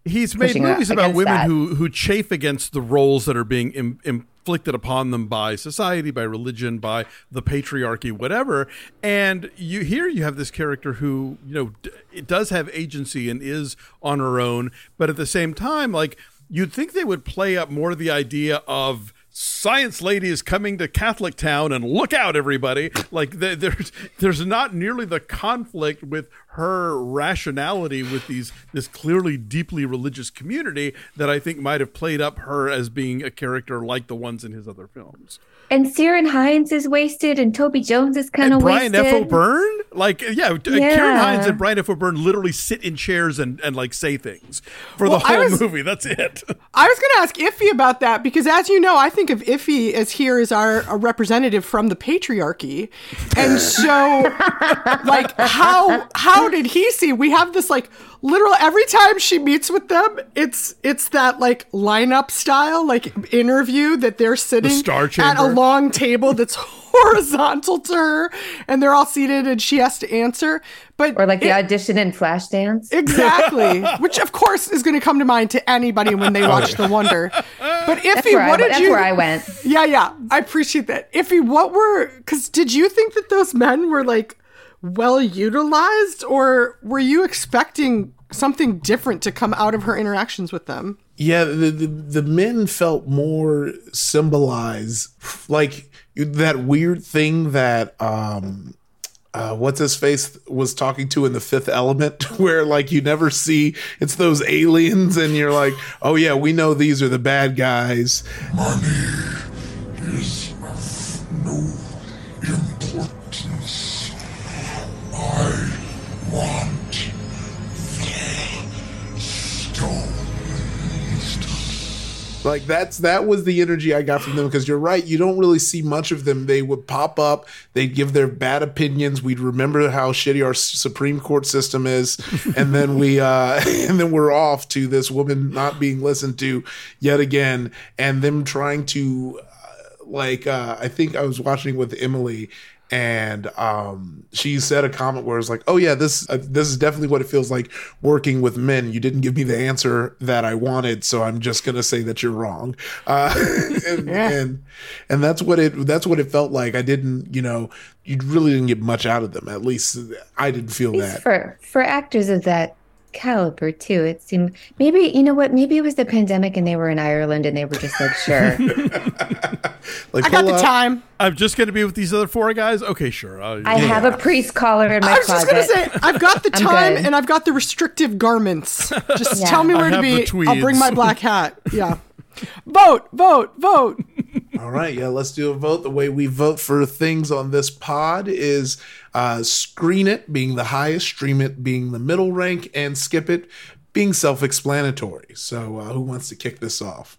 S5: he's made movies about women
S7: that.
S5: who who chafe against the roles that are being Im- inflicted upon them by society, by religion, by the patriarchy, whatever. And you here you have this character who you know d- it does have agency and is on her own, but at the same time, like you'd think they would play up more the idea of. Science lady is coming to Catholic town and look out, everybody! Like there's there's not nearly the conflict with her rationality with these this clearly deeply religious community that I think might have played up her as being a character like the ones in his other films.
S7: and Ciaran Hinds is wasted and Toby Jones is kind of wasted.
S5: And Brian
S7: wasted.
S5: F. O'Byrne, like yeah,
S7: Ciaran
S5: Hinds and Brian F. O'Byrne literally sit in chairs and and like say things for
S6: Well,
S5: the whole
S6: was-
S5: movie. That's it.
S6: I was going to ask Ify about that because, as you know, I think of Ify as here as our a representative from the patriarchy, and so, like, how how did he see? We have this like literal every time she meets with them, it's it's that like lineup style like interview that they're sitting
S5: Star
S6: at a long table that's horizontal to her, and they're all seated, and she has to answer. But
S7: Or like the
S6: it-
S7: audition in Flashdance.
S6: Exactly. Which, of course, is going to come to mind to anybody when they watch oh, The Wonder. But
S7: That's
S6: Ify,
S7: where, I,
S6: what did
S7: that's
S6: you?
S7: where I went.
S6: Yeah, yeah. I appreciate that. Ify, what were? Because did you think that those men were like well utilized, or were you expecting something different to come out of her interactions with them?
S4: Yeah, the, the the men felt more symbolized, like that weird thing that um, uh, what's his face was talking to in the Fifth Element, where like you never see it's those aliens, and you're like, oh yeah, we know these are the bad guys.
S9: money is no
S4: Like that's that was the energy I got from them because you're right. You don't really see much of them. They would pop up. They'd give their bad opinions. We'd remember how shitty our Supreme Court system is, and then we uh, and then we're off to this woman not being listened to yet again, and them trying to uh, like uh, I think I was watching with Emily and um, she said a comment where it's like, "Oh yeah, this uh, this is definitely what it feels like working with men. You didn't give me the answer that I wanted, so I'm just gonna say that you're wrong." Uh, and,
S6: Yeah.
S4: and and that's what it that's what it felt like. I didn't, you know, you really didn't get much out of them. At least I didn't feel
S7: At
S4: that.
S7: for for actors of that caliber too. It seemed maybe you know what? Maybe it was the pandemic and they were in Ireland and they were just like, sure.
S4: Like,
S6: I got the
S4: up-
S6: time.
S5: I'm just going to be with these other four guys. Okay, sure. Uh,
S7: I have a priest collar in my
S6: I was just gonna say, I've got the time and I've got the restrictive garments. Just
S7: Yeah.
S6: tell me where to be. I'll bring my black hat. Yeah. vote, vote, vote.
S4: All right, yeah, let's do a vote. The way we vote for things on this pod is uh, screen it being the highest, stream it being the middle rank, and skip it being self-explanatory. So, uh, who wants to kick this off?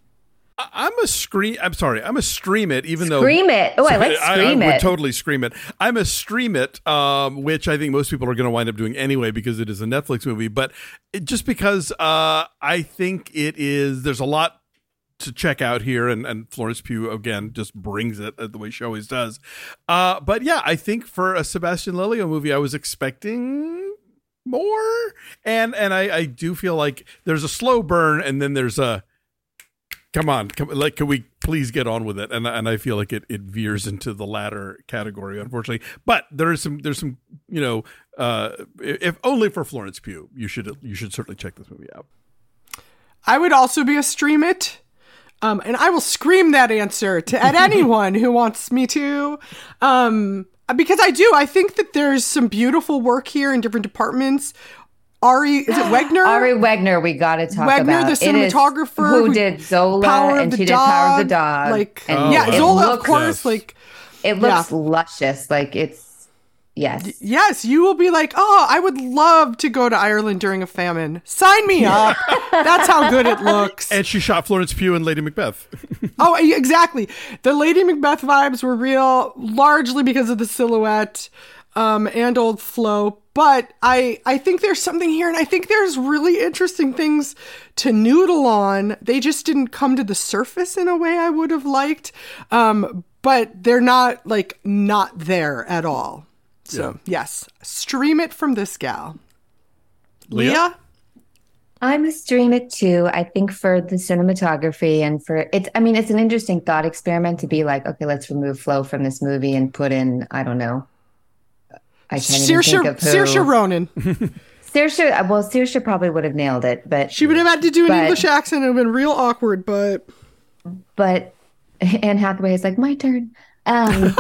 S5: I'm a scream. I'm sorry. I'm a stream it. Even though
S7: Scream it. Oh, I like stream it.
S5: I,
S7: scream
S5: would
S7: it.
S5: totally scream it. I'm a stream it, um, which I think most people are going to wind up doing anyway because it is a Netflix movie. But it, just because uh, I think it is, there's a lot to check out here, and, and Florence Pugh again just brings it uh, the way she always does. Uh, but yeah, I think for a Sebastian Lelio movie, I was expecting more, and and I, I do feel like there's a slow burn, and then there's a come on, come, like, can we please get on with it? And and I feel like it, it veers into the latter category, unfortunately. But there is some, there's some, you know, uh, if only for Florence Pugh, you should you should certainly check this movie out.
S6: I would also be a stream it. Um, and I will scream that answer to at anyone who wants me to. Um, because I do. I think that there's some beautiful work here in different departments. Ari, is it Wegner?
S7: Ari Wegner, we got to talk
S6: Wegner,
S7: about.
S6: the cinematographer
S7: who,
S6: who-
S7: did Zola,
S6: Power
S7: and
S6: the
S7: she
S6: Dog.
S7: did Power of the Dog.
S6: Like,
S7: and
S6: yeah,
S7: it
S6: Zola, of
S7: looks-
S6: course. Like,
S7: It looks
S6: Yeah.
S7: luscious. Like it's yes.
S6: yes, you will be like, oh, I would love to go to Ireland during a famine. Sign me up. That's how good it looks.
S5: And she shot Florence Pugh and Lady Macbeth.
S6: Oh, exactly. The Lady Macbeth vibes were real, largely because of the silhouette um, and old Flo. But I, I think there's something here, and I think there's really interesting things to noodle on. They just didn't come to the surface in a way I would have liked. Um, but they're not like not there at all. So yes, stream it from this gal.
S5: Leah?
S6: Leah?
S7: I'm a stream it too. I think for the cinematography and for it's I mean, it's an interesting thought experiment to be like, okay, let's remove Flo from this movie and put in, I don't know. I can't even think
S6: Saoirse,
S7: of who.
S6: Saoirse Ronan.
S7: Saoirse, well, Saoirse probably would have nailed it, but
S6: She would have had to do an
S7: But-
S6: English accent. It would have been real awkward, but
S7: but Anne Hathaway is like my turn. Um,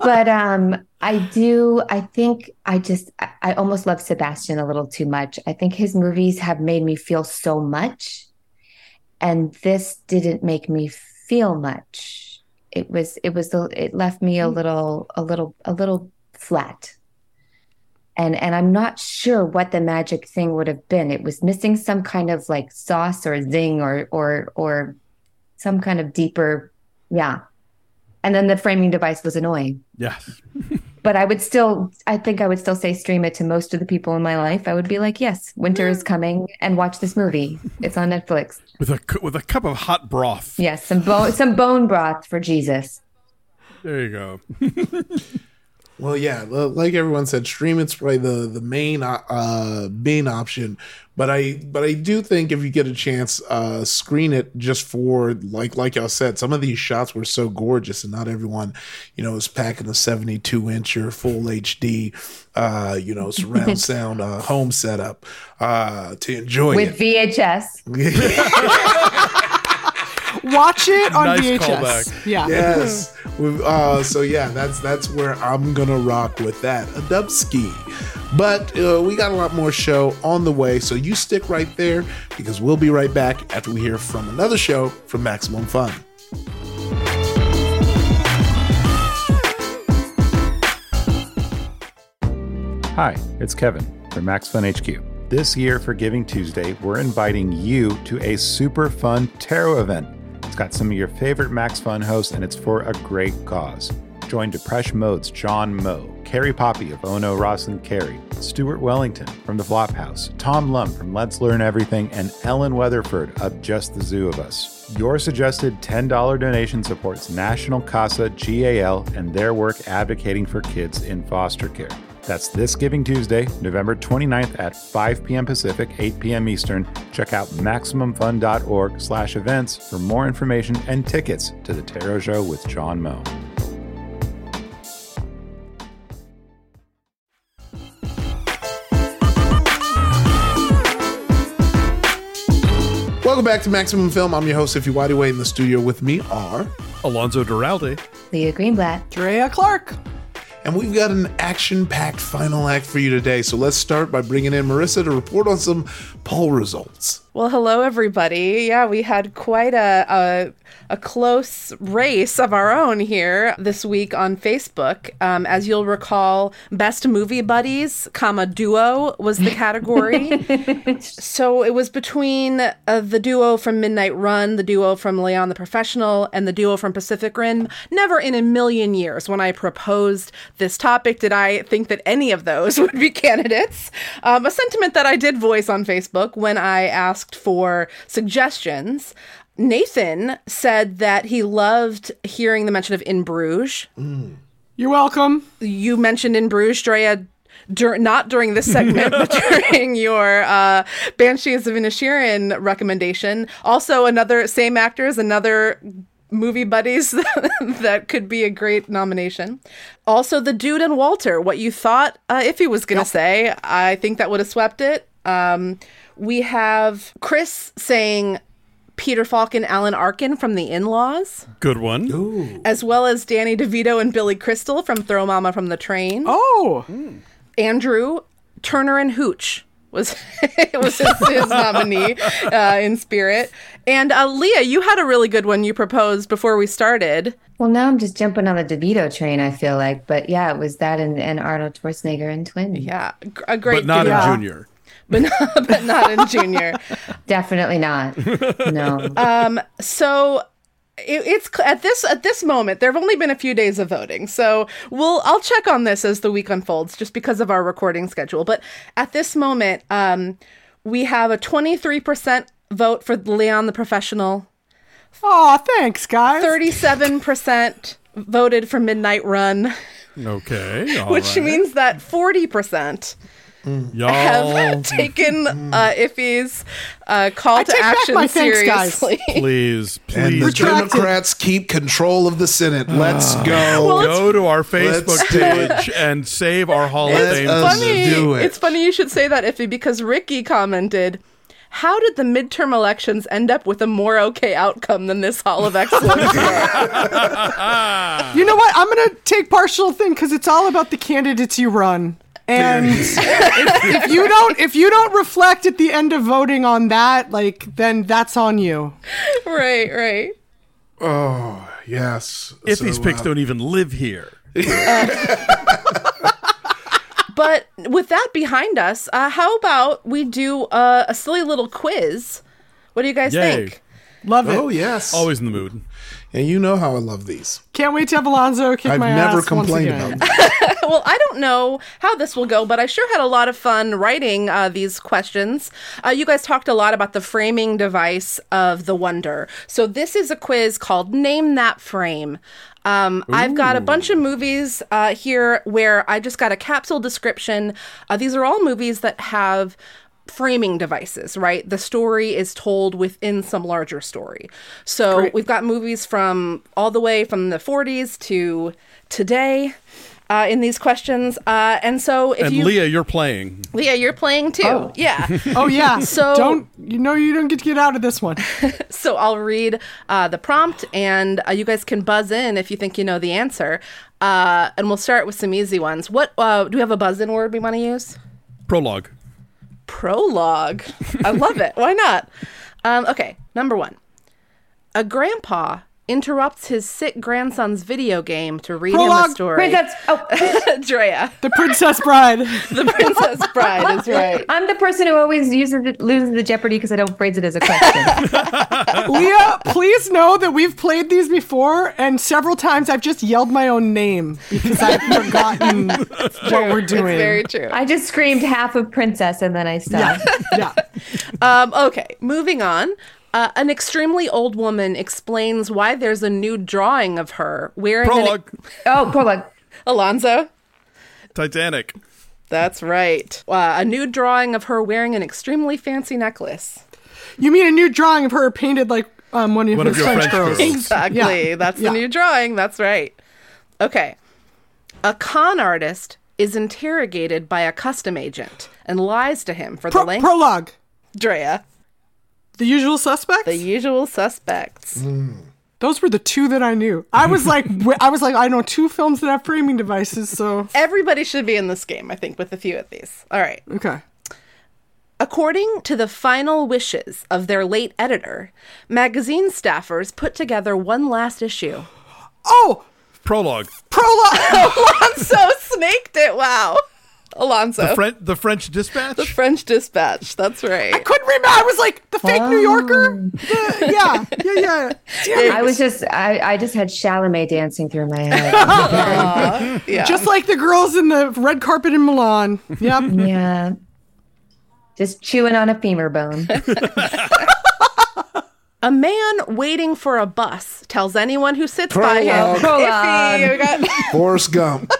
S7: but um, I do. I think I just I, I almost love Sebastian a little too much. I think his movies have made me feel so much, and this didn't make me feel much. It was it was a- it left me a little a little a little flat. And and I'm not sure what the magic thing would have been. It was missing some kind of like sauce or zing or or or some kind of deeper yeah and then the framing device was annoying
S5: Yes.
S7: but i would still i think i would still say stream it to most of the people in my life i would be like yes winter is mm. coming and watch this movie it's on netflix
S5: With a with a cup of hot broth.
S7: yes some bone some bone broth for jesus
S5: There you go.
S4: Well, yeah, like everyone said, stream it's probably the the main uh, uh main option. But I but I do think if you get a chance, uh screen it just for like like y'all said, some of these shots were so gorgeous, and not everyone, you know, is packing a seventy two inch or full HD, uh, you know, surround sound uh, home setup uh to enjoy it.
S7: with
S4: it.
S7: vhs
S6: watch it on
S5: Nice
S6: VHS.
S5: callback.
S6: Yeah.
S4: yes. Uh, so yeah, that's that's where I'm gonna rock with that. A dub ski. But uh, we got a lot more show on the way, so you stick right there because we'll be right back after we hear from another show from Maximum Fun.
S10: Hi, it's Kevin from Max Fun HQ. This year for Giving Tuesday, we're inviting you to a super fun tarot event. It's got some of your favorite Max Fun hosts, and it's for a great cause. Join Depresh Mode's John Moe, Carrie Poppy of Ono Ross and Carrie, Stuart Wellington from the Flophouse, Tom Lum from Let's Learn Everything, and Ellen Weatherford of Just the Zoo of Us. Your suggested $10 donation supports National CASA GAL and their work advocating for kids in foster care. That's this Giving Tuesday, November 29th at 5 p.m. Pacific, 8 p.m. Eastern. Check out MaximumFun.org slash events for more information and tickets to the Tarot Show with John Moe.
S4: Welcome back to Maximum Film. I'm your host, Ify Nwadiwe. In the studio with me are
S5: Alonso Duralde.
S7: Leah Greenblatt.
S6: Drea Clark.
S4: And we've got an action packed final act for you today. So let's start by bringing in Marissa to report on some poll results.
S11: Well, hello, everybody. Yeah, we had quite a, a, a close race of our own here this week on Facebook. Um, as you'll recall, Best Movie Buddies, comma, duo was the category. so it was between uh, the duo from Midnight Run, the duo from Leon the Professional, and the duo from Pacific Rim. Never in a million years, when I proposed this topic, did I think that any of those would be candidates. Um, a sentiment that I did voice on Facebook when I asked for suggestions. Nathan said that he loved hearing the mention of In Bruges.
S6: You're welcome.
S11: You mentioned In Bruges, Drea, dur- not during this segment, but during your uh, Banshees of Inisherin recommendation. Also, another same actors, another movie buddies that could be a great nomination. Also, the dude and Walter, what you thought uh, he was going to say, I think that would have swept it. Um, we have Chris saying Peter Falk and Alan Arkin from The In Laws,
S5: Good one.
S11: as well as Danny DeVito and Billy Crystal from Throw Mama from the Train.
S6: Oh,
S11: Andrew Turner and Hooch was was his, his nominee uh, in spirit. And uh, Leah, you had a really good one you proposed before we started.
S7: Well, now I'm just jumping on the DeVito train, I feel like. But yeah, it was that and, and Arnold Schwarzenegger and Twin.
S11: Yeah, a great,
S5: But not
S11: yeah.
S5: in junior.
S11: But not, but not in junior.
S7: Definitely not. No.
S11: Um, so it, it's at this at this moment there have only been a few days of voting so we'll i'll check on this as the week unfolds just because of our recording schedule but at this moment um we have a 23% vote for leon the professional
S6: oh, thanks, guys.
S11: 37% voted for midnight run
S5: Okay. all
S11: which
S5: right.
S11: means that 40%
S5: y'all
S11: have taken uh, Ify's uh, call
S6: I
S11: to action
S6: my thanks, guys.
S11: seriously
S5: please,
S4: And the
S6: Retracted.
S4: Democrats keep control of the Senate. Let's go.
S5: go to our Facebook
S4: let's do it.
S5: page and save our Hall of
S4: Let
S5: Fame.
S4: us
S11: funny.
S4: do it.
S11: It's funny you should say that, Ify, because Ricky commented, "How did the midterm elections end up with a more okay outcome than this Hall of Excellence?"
S6: You know what? I'm gonna take partial thing because it's all about the candidates you run. And if, if you don't, if you don't reflect at the end of voting on that, like, then that's on you.
S11: right, right.
S4: Oh, yes.
S5: If
S4: So,
S5: these picks
S4: uh,
S5: don't even live here.
S11: But with that behind us, uh, how about we do uh, a silly little quiz? What do you guys
S5: Yay.
S11: think?
S6: Love it.
S4: Oh, yes.
S5: Always in the mood.
S4: And you know how I love these.
S6: Can't wait to have Alonso kick
S4: I've
S6: my
S4: never
S6: ass once
S4: complained
S6: again.
S4: about them.
S11: well, I don't know how this will go, but I sure had a lot of fun writing uh, these questions. Uh, you guys talked a lot about the framing device of the wonder. So this is a quiz called Name That Frame. Um, I've got a bunch of movies uh, here where I just got a capsule description. Uh, these are all movies that have framing devices, right? The story is told within some larger story. So we've got movies from all the way from the 40s to today uh, in these questions. Uh, and so if
S5: And
S11: you,
S5: Leah, you're playing.
S11: Leah, you're playing too. Yeah.
S6: Oh yeah.
S11: So-
S6: don't you know you don't get to get out of this one.
S11: so I'll read uh, the prompt, and uh, you guys can buzz in if you think you know the answer. Uh, and we'll start with some easy ones. What uh, do we have a buzz in word we want to use?
S5: Prologue.
S11: Prologue. I love it. Why not? Um, okay, number one. A grandpa interrupts his sick grandson's video game to read him
S6: Prologue.
S11: a story.
S7: Princess. Oh,
S11: Drea,
S6: The Princess Bride.
S11: the Princess Bride is right.
S7: I'm the person who always uses it, loses the Jeopardy because I don't phrase it as a question.
S6: Leah, please know that we've played these before, and several times I've just yelled my own name because I've forgotten what we're doing.
S11: It's very true.
S7: I just screamed half of princess and then I stopped.
S6: yeah.
S11: Um, okay, moving on. Uh, an extremely old woman explains why there's a new drawing of her wearing
S5: Prologue.
S7: Oh, prologue.
S11: an Alonso.
S5: Titanic.
S11: That's right. Uh, a new drawing of her wearing an extremely fancy necklace.
S6: You mean a new drawing of her painted like um, one of
S5: One of your
S6: French,
S5: French
S6: girls?
S5: girls.
S11: Exactly.
S6: Yeah.
S11: That's
S6: Yeah.
S11: the new drawing. That's right. Okay. A con artist is interrogated by a custom agent and lies to him for
S6: Pro-
S11: the length.
S6: prologue.
S11: Drea,
S6: The usual suspects.
S11: the usual suspects.
S6: Those were the two that I knew. I was like, w- I was like, I know two films that have framing devices. So
S11: Everybody should be in this game, I think, with a few of these. All right.
S6: okay.
S11: According to the final wishes of their late editor, magazine staffers put together one last issue.
S6: Oh,
S5: Prologue.
S6: prologue.
S11: Alonso snaked it. Wow. Alonso.
S5: The, French, the French Dispatch.
S11: The French Dispatch. That's right.
S6: I couldn't remember. I was like the fake New Yorker. Um, the- yeah, yeah, yeah. Damn.
S7: I was just, I, I just had Chalamet dancing through my head.
S11: Aw, yeah.
S6: Just like the girls in the red carpet in Milan. Yep.
S7: yeah. Just chewing on a femur bone.
S11: A man waiting for a bus tells anyone who sits by him.
S4: Prologue.
S11: Iffy, we got-
S4: Forrest Gump.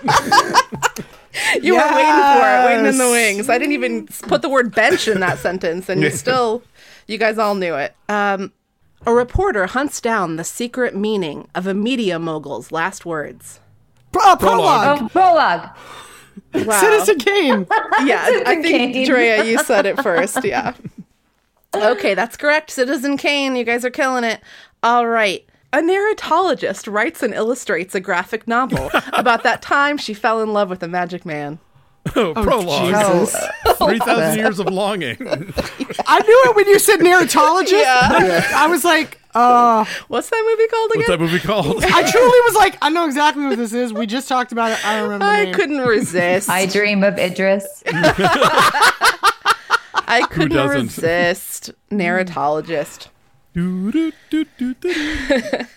S11: You were waiting for it, waiting in the wings. I didn't even put the word bench in that sentence, and you still, you guys all knew it. Um, a reporter hunts down the secret meaning of a media mogul's last words.
S6: Pro- prologue.
S7: oh, prologue.
S11: Wow.
S6: Citizen Kane.
S11: Yeah, I think
S7: Kane.
S11: Drea, you said it first. Yeah. Okay, that's correct. Citizen Kane, you guys are killing it. All right. A narratologist writes and illustrates a graphic novel about that time she fell in love with a magic man.
S5: Oh, prologue.
S6: Jesus.
S5: Three thousand years of longing.
S6: I knew it when you said narratologist.
S11: Yeah.
S6: I was like, uh,
S11: What's that movie called again?
S5: What's
S11: again?
S5: that movie called?
S6: I truly was like, I know exactly what this is. We just talked about it. I don't remember the
S11: I
S6: name.
S11: couldn't resist.
S7: I dream of Idris.
S11: I couldn't
S5: doesn't?
S11: resist. Narratologist.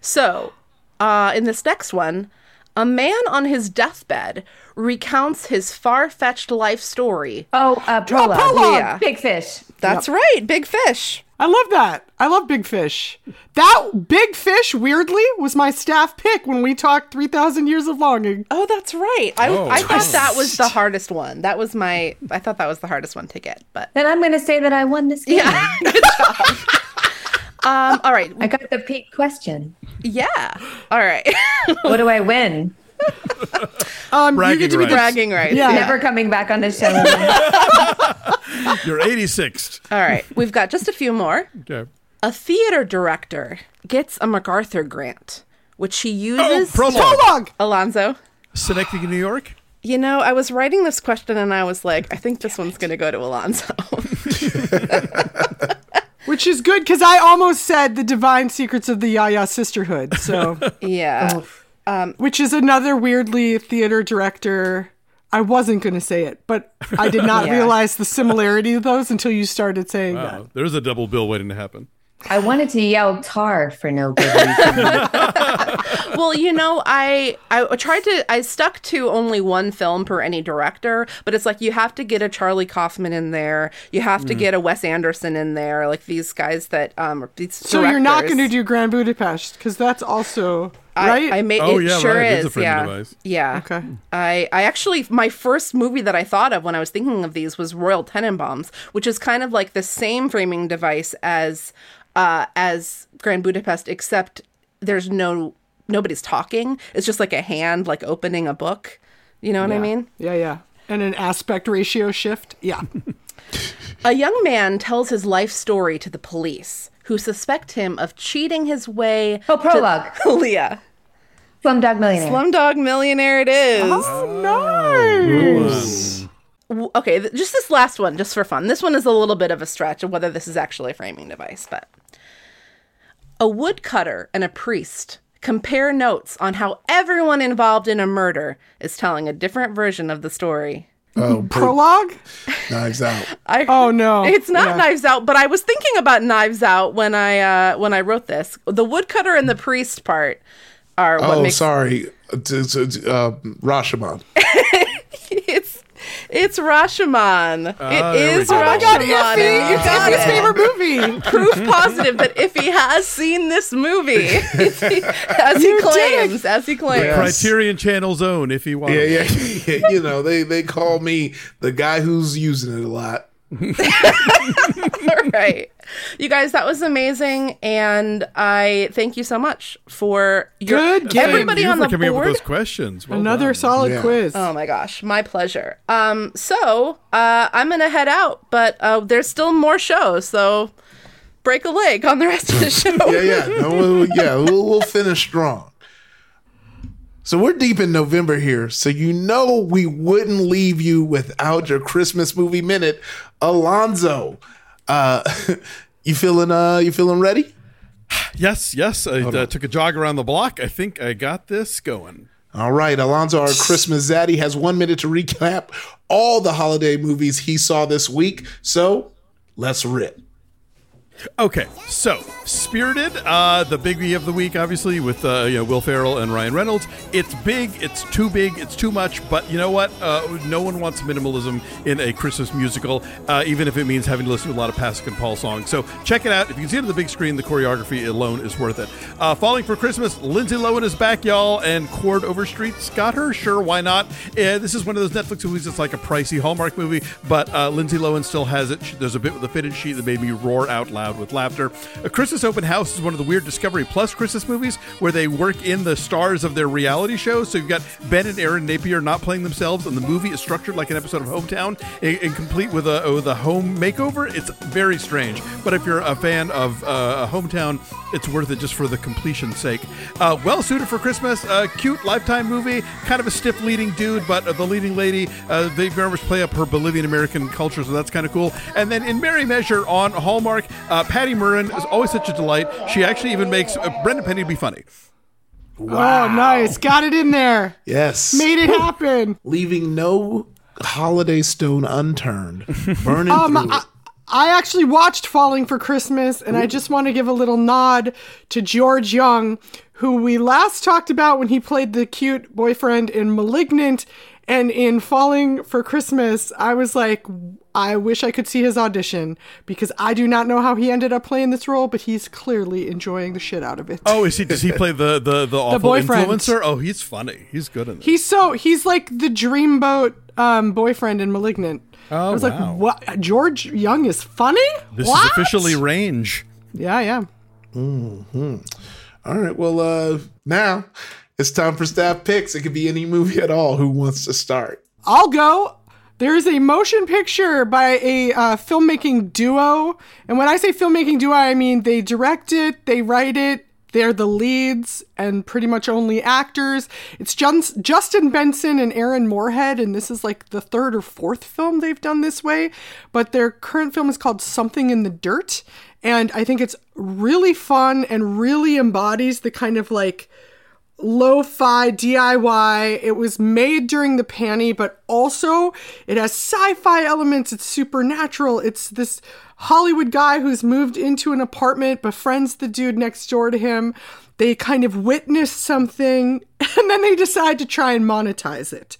S11: So, uh, in this next one, a man on his deathbed recounts his far fetched life story.
S7: Oh, uh, prologue.
S6: prologue.
S11: Yeah.
S7: Big fish.
S11: That's right, Big Fish.
S6: I love that. I love Big Fish. That Big Fish, weirdly, was my staff pick when we talked 3,000 Years of Longing.
S11: Oh, that's right. I,
S5: Oh,
S11: I thought that was the hardest one. That was my. I thought that was the hardest one to get. But
S7: Then I'm going to say that I won this game.
S11: yeah, good job. Um. All right.
S7: I got the peak question.
S11: Yeah. All right.
S7: What do I win?
S6: Um, you get to be
S5: rights.
S11: Bragging rights.
S6: Yeah.
S7: Never coming back on this show.
S5: You're 86th.
S11: All right. We've got just a few more.
S5: Okay.
S11: A theater director gets a MacArthur grant, which he uses.
S5: Oh, prologue.
S6: prologue.
S11: Alonso.
S5: Synecdoche, New York.
S11: You know, I was writing this question and I was like, I think this one's going to go to Alonso.
S6: Which is good because I almost said the divine secrets of the Yaya sisterhood. So,
S11: yeah.
S6: Which is another weirdly theater director. I wasn't going to say it, but I did not
S11: Yeah.
S6: realize the similarity of those until you started saying
S5: Wow. There's a double bill waiting to happen.
S7: I wanted to yell tar for no good reason.
S11: well, you know, I I tried to I stuck to only one film per any director, but it's like you have to get a Charlie Kaufman in there, you have to get a Wes Anderson in there, like these guys that um these
S6: that. So you're not going to do Grand Budapest because that's also
S11: I,
S6: right.
S11: I made
S5: Oh,
S11: it
S5: yeah,
S11: sure
S5: right. It
S11: is,
S5: is a framing
S11: yeah.
S5: device.
S11: Yeah.
S6: Okay.
S11: I I actually my first movie that I thought of when I was thinking of these was Royal Tenenbaums, which is kind of like the same framing device as uh as Grand Budapest except there's no nobody's talking. It's just like a hand like opening a book. You know what I mean?
S6: yeah, yeah, and an aspect ratio shift. Yeah.
S11: A young man tells his life story to the police, who suspect him of cheating his way.
S7: Oh, prologue.
S11: To- Leah.
S7: Slumdog Millionaire.
S11: Slumdog Millionaire it is.
S6: oh, nice.
S11: W- okay, th- just this last one, just for fun. This one is a little bit of a stretch of whether this is actually a framing device, but A woodcutter and a priest compare notes on how everyone involved in a murder is telling a different version of the story.
S4: Oh,
S6: Prologue?
S4: Knives Out.
S11: I,
S6: Oh, no.
S11: It's not
S6: Yeah.
S11: Knives Out, but I was thinking about Knives Out when I uh, when I wrote this. The woodcutter and the priest part are what
S4: Oh,
S11: makes
S4: sorry. It's, it's, uh, Rashomon.
S11: it's it's Rashomon.
S5: Ah,
S11: it
S5: there we
S11: is
S5: go.
S11: Rashomon.
S5: Oh my
S6: God, Ify!
S11: you
S6: It's
S11: got
S6: Ify's
S11: it.
S6: favorite movie.
S11: Proof positive that if he has seen this movie, as he
S6: You did
S11: claims, as he claims.
S4: Yeah.
S5: Criterion Channel's own, if you want.
S4: Yeah, yeah, yeah. You know, they, they call me the guy who's using it a lot.
S11: All right. You guys, that was amazing. And I thank you so much for your
S6: Good game.
S11: everybody
S5: you
S11: on
S5: for
S11: the
S5: coming up with those questions. Well
S6: Another
S5: done.
S6: solid
S4: Yeah.
S6: quiz.
S11: Oh my gosh, my pleasure. Um, so uh, I'm gonna head out, but uh, there's still more shows, so break a leg on the rest of the show.
S4: Yeah, yeah. No, we'll, yeah, we'll, we'll finish strong. So we're deep in November here, so you know we wouldn't leave you without your Christmas movie minute, Alonso. Uh, you feeling? Uh, you feeling ready?
S5: Yes, yes. I uh, took a jog around the block. I think I got this going.
S4: All right, Alonso, our Christmas zaddy has one minute to recap all the holiday movies he saw this week. So let's rip.
S5: Okay, so Spirited, uh, the biggie of the week, obviously with uh, you know Will Ferrell and Ryan Reynolds. It's big, it's too big, it's too much. But you know what? Uh, no one wants minimalism in a Christmas musical, uh, even if it means having to listen to a lot of Pasek and Paul songs. So check it out. If you can see it on the big screen, the choreography alone is worth it. Uh, Falling for Christmas, Lindsay Lohan is back, y'all, and Chord Overstreet's got her. Sure, why not? Uh, this is one of those Netflix movies that's like a pricey Hallmark movie, but uh, Lindsay Lohan still has it. There's a bit with the fitted sheet that made me roar out loud with laughter. A Christmas Open House is one of the weird Discovery Plus Christmas movies where they work in the stars of their reality shows. So you've got Ben and Erin Napier not playing themselves, and the movie is structured like an episode of Hometown, and, complete with a with a home makeover. It's very strange, but if you're a fan of uh, Hometown, it's worth it just for the completion's sake. Uh, well suited for Christmas, uh, cute Lifetime movie, kind of a stiff leading dude, but the leading lady, uh, they very much play up her Bolivian American culture, so that's kind of cool. And then in Merry Measure on Hallmark, uh, Patti Murin is always such a delight. She actually even makes uh, Brendan Penny be funny.
S6: Oh, nice. Got it in there.
S4: Yes.
S6: Made it happen.
S4: Leaving no holiday stone unturned. Burning
S6: Um,
S4: through
S6: I,
S4: it.
S6: I actually watched Falling for Christmas, and I just want to give a little nod to George Young, who we last talked about when he played the cute boyfriend in Malignant. And in Falling for Christmas, I was like, I wish I could see his audition because I do not know how he ended up playing this role, but he's clearly enjoying the shit out of it.
S5: Oh, is he? Does he play the the the awful
S6: boyfriend.
S5: influencer? Oh, he's funny. He's good in this.
S6: He's so he's like the dreamboat um, boyfriend in 'Malignant.
S5: Oh,
S6: I was
S5: wow.
S6: like, what? George Young is funny.
S5: This
S6: What?
S5: is officially range.
S6: Yeah, yeah.
S4: All right. Well, uh, now it's time for staff picks. It could be any movie at all. Who wants to start?
S6: I'll go. There is a motion picture by a uh, filmmaking duo. And when I say filmmaking duo, I mean they direct it, they write it, they're the leads, and pretty much only actors. It's Justin Benson and Aaron Moorhead, and this is like the third or fourth film they've done this way. But their current film is called Something in the Dirt. And I think it's really fun and really embodies the kind of like lo-fi DIY. It was made during the panty, but also it has sci-fi elements. It's supernatural. It's this Hollywood guy who's moved into an apartment, befriends the dude next door to him. They kind of witness something and then they decide to try and monetize it.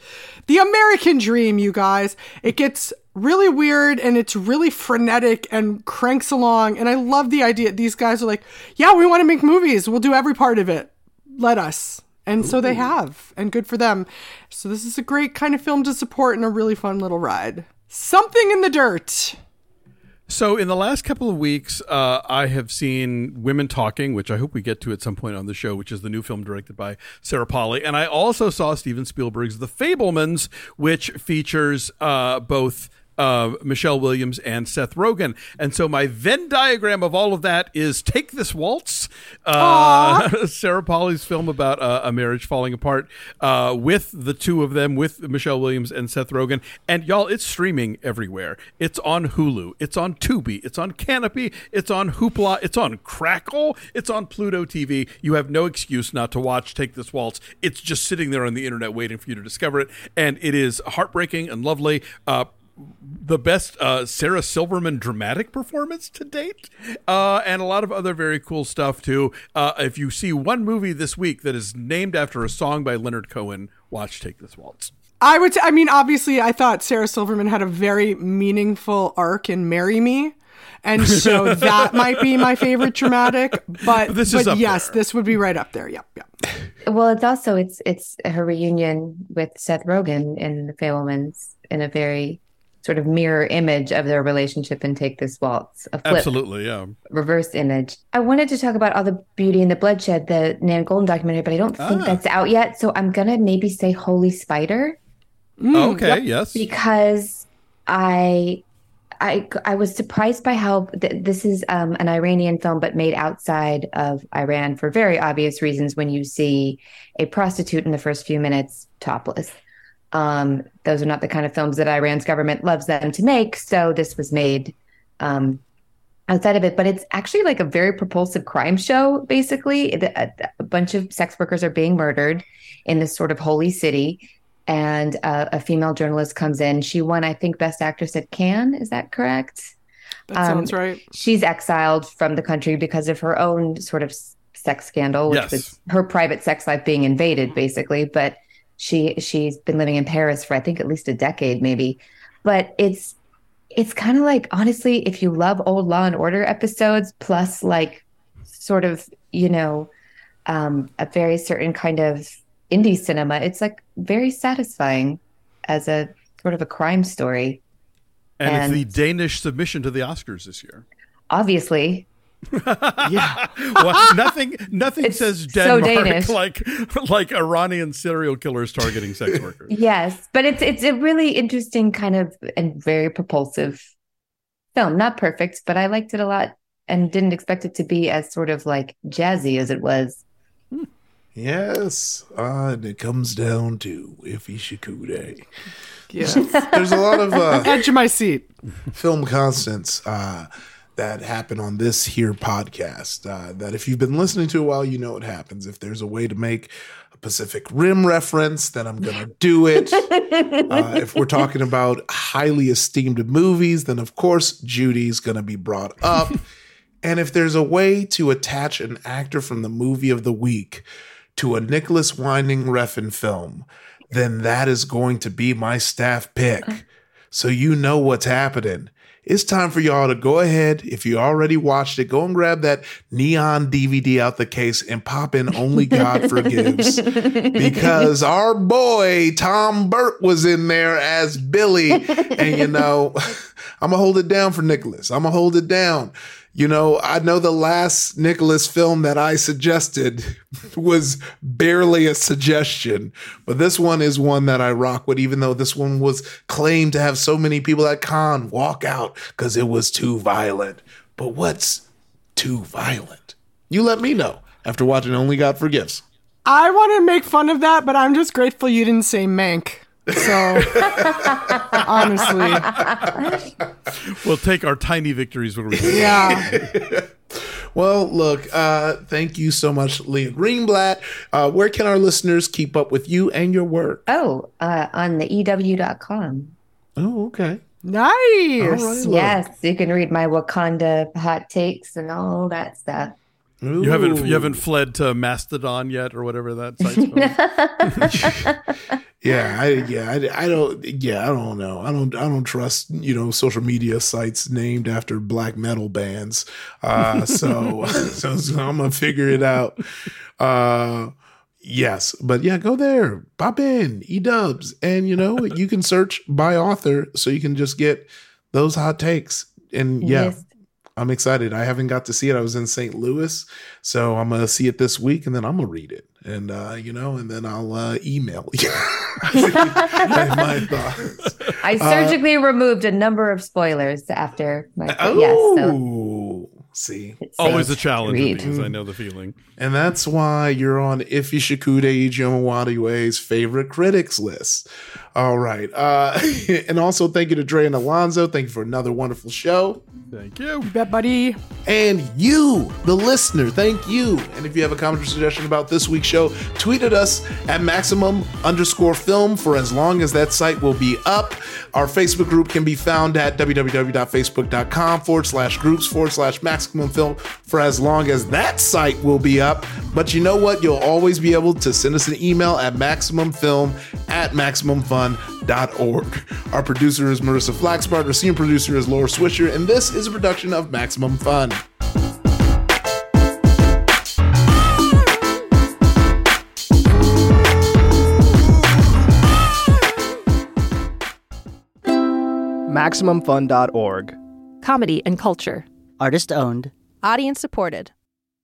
S6: The American dream, you guys. It gets really weird and it's really frenetic and cranks along. And I love the idea. These guys are like, yeah, we want to make movies. We'll do every part of it let us. And so they have, and good for them. So this is a great kind of film to support and a really fun little ride. Something in the dirt.
S5: So, in the last couple of weeks, uh, I have seen Women Talking, which I hope we get to at some point on the show, which is the new film directed by Sarah Polley. And I also saw Steven Spielberg's The Fabelmans, which features uh, both uh, Michelle Williams and Seth Rogen. And so my Venn diagram of all of that is Take This Waltz, uh, Sarah Polley's film about uh, a marriage falling apart, uh, with the two of them, with Michelle Williams and Seth Rogen. And y'all, it's streaming everywhere. It's on Hulu, it's on Tubi, it's on Kanopy, it's on Hoopla, it's on Crackle, it's on Pluto TV. You have no excuse not to watch Take This Waltz. It's just sitting there on the internet waiting for you to discover it. And it is heartbreaking and lovely. Uh, the best uh, Sarah Silverman dramatic performance to date, uh, and a lot of other very cool stuff too. Uh, if you see one movie this week that is named after a song by Leonard Cohen, watch Take This Waltz.
S6: I would. T- I mean, obviously, I thought Sarah Silverman had a very meaningful arc in "Marry Me," and so that might be my favorite dramatic. But
S5: This
S6: but
S5: is
S6: yes,
S5: there.
S6: this would be right up there. Yep, yep.
S7: Well, it's also it's it's her reunion with Seth Rogen in The Fabelmans in a very sort of mirror image of their relationship and Take This Waltz, a flip
S5: Absolutely, yeah.
S7: reverse image. I wanted to talk about all the beauty and the bloodshed, the Nan Goldin documentary, but I don't think
S5: Ah.
S7: that's out yet. So I'm gonna maybe say Holy Spider
S5: okay, yes.
S7: because I. I, I was surprised by how th- this is um, an Iranian film, but made outside of Iran for very obvious reasons. When you see a prostitute in the first few minutes topless, um, those are not the kind of films that Iran's government loves them to make. So this was made um, outside of it, but it's actually like a very propulsive crime show. Basically, a, a bunch of sex workers are being murdered in this sort of holy city, and uh, a female journalist comes in. She won, I think, Best Actress at Cannes. Is that correct?
S6: That
S7: Um,
S6: sounds right.
S7: She's exiled from the country because of her own sort of sex scandal, which
S5: Yes.
S7: was her private sex life being invaded, basically. But she she's been living in Paris for I think at least a decade, maybe. But it's it's kind of like honestly, if you love old Law and Order episodes, plus like sort of you know um, a very certain kind of indie cinema, it's like very satisfying as a sort of a crime story.
S5: And,
S7: And-
S5: it's the Danish submission to the Oscars this year.
S7: Obviously,
S6: Yeah.
S5: Well, nothing, nothing
S7: It's
S5: says
S7: so
S5: Denmark
S7: Danish.
S5: like like Iranian serial killers targeting sex workers.
S7: Yes, but it's it's a really interesting kind of and very propulsive film. Not perfect, but I liked it a lot and didn't expect it to be as sort of like jazzy as it was.
S4: Yes, uh, and it comes down to Ify Shikude.
S6: Yeah.
S4: There's a lot of uh,
S6: Edge of my seat.
S4: film constants uh, that happen on this here podcast. Uh, that if you've been listening to a while, you know what happens. If there's a way to make a Pacific Rim reference, then I'm gonna do it. Uh, if we're talking about highly esteemed movies, then of course Judy's gonna be brought up. and if there's a way to attach an actor from the movie of the week to a Nicolas Winding Refn film, then that is going to be my staff pick. So you know what's happening. It's time for y'all to go ahead. If you already watched it, go and grab that neon DVD out the case and pop in Only God Forgives. because our boy Tom Burke was in there as Billy. And you know, I'm gonna hold it down for Nicolas. I'm gonna hold it down. You know, I know the last Nicolas film that I suggested was barely a suggestion, but this one is one that I rock with, even though this one was claimed to have so many people at Cannes walk out because it was too violent. But what's too violent? You let me know after watching Only God Forgives.
S6: I want to make fun of that, but I'm just grateful you didn't say Mank. So honestly,
S5: We'll take our tiny victories when we can.
S6: yeah.
S4: Well, look, uh, thank you so much, Leah Greenblatt. Uh, where can our listeners keep up with you and your work?
S7: Oh, uh, on the EW.com.
S4: Oh, okay.
S6: Nice.
S4: All right, look.
S7: Yes, you can read my Wakanda hot takes and all that stuff.
S5: You haven't you haven't fled to Mastodon yet, or whatever that site's called.
S4: Yeah, I, yeah, I, I don't, yeah, I don't know. I don't, I don't trust, you know, social media sites named after black metal bands. Uh, so, so, so I'm gonna figure it out. Uh, yes, but yeah, go there, pop in, edubs, and you know, you can search by author, so you can just get those hot takes. And yeah,
S7: Yes.
S4: I'm excited. I haven't got to see it. I was in St. Louis, so I'm gonna see it this week, and then I'm gonna read it, and uh, you know, and then I'll uh, email you my thoughts.
S7: I
S4: Uh,
S7: surgically removed a number of spoilers after my yes. So
S4: Oh, see,
S5: Always a challenge because. I know the feeling.
S4: And that's why you're on Ify Shikude Ichioma Nwadiwe's favorite critics list. All right. Uh, and also thank you to Dre and Alonso. Thank you for another wonderful show.
S5: Thank you.
S6: You bet, buddy.
S4: And you, the listener, thank you. And if you have a comment or suggestion about this week's show, tweet at us at maximum underscore film for as long as that site will be up. Our Facebook group can be found at www.facebook.com forward slash groups forward slash maximum film for as long as that site will be up. But you know what? You'll always be able to send us an email at maximumfilm at maximumfun.org. Our producer is Marissa Flaxbart, our senior producer is Laura Swisher, and this is a production of Maximum Fun.
S12: MaximumFun.org.
S13: Comedy and culture.
S12: Artist owned.
S13: Audience supported.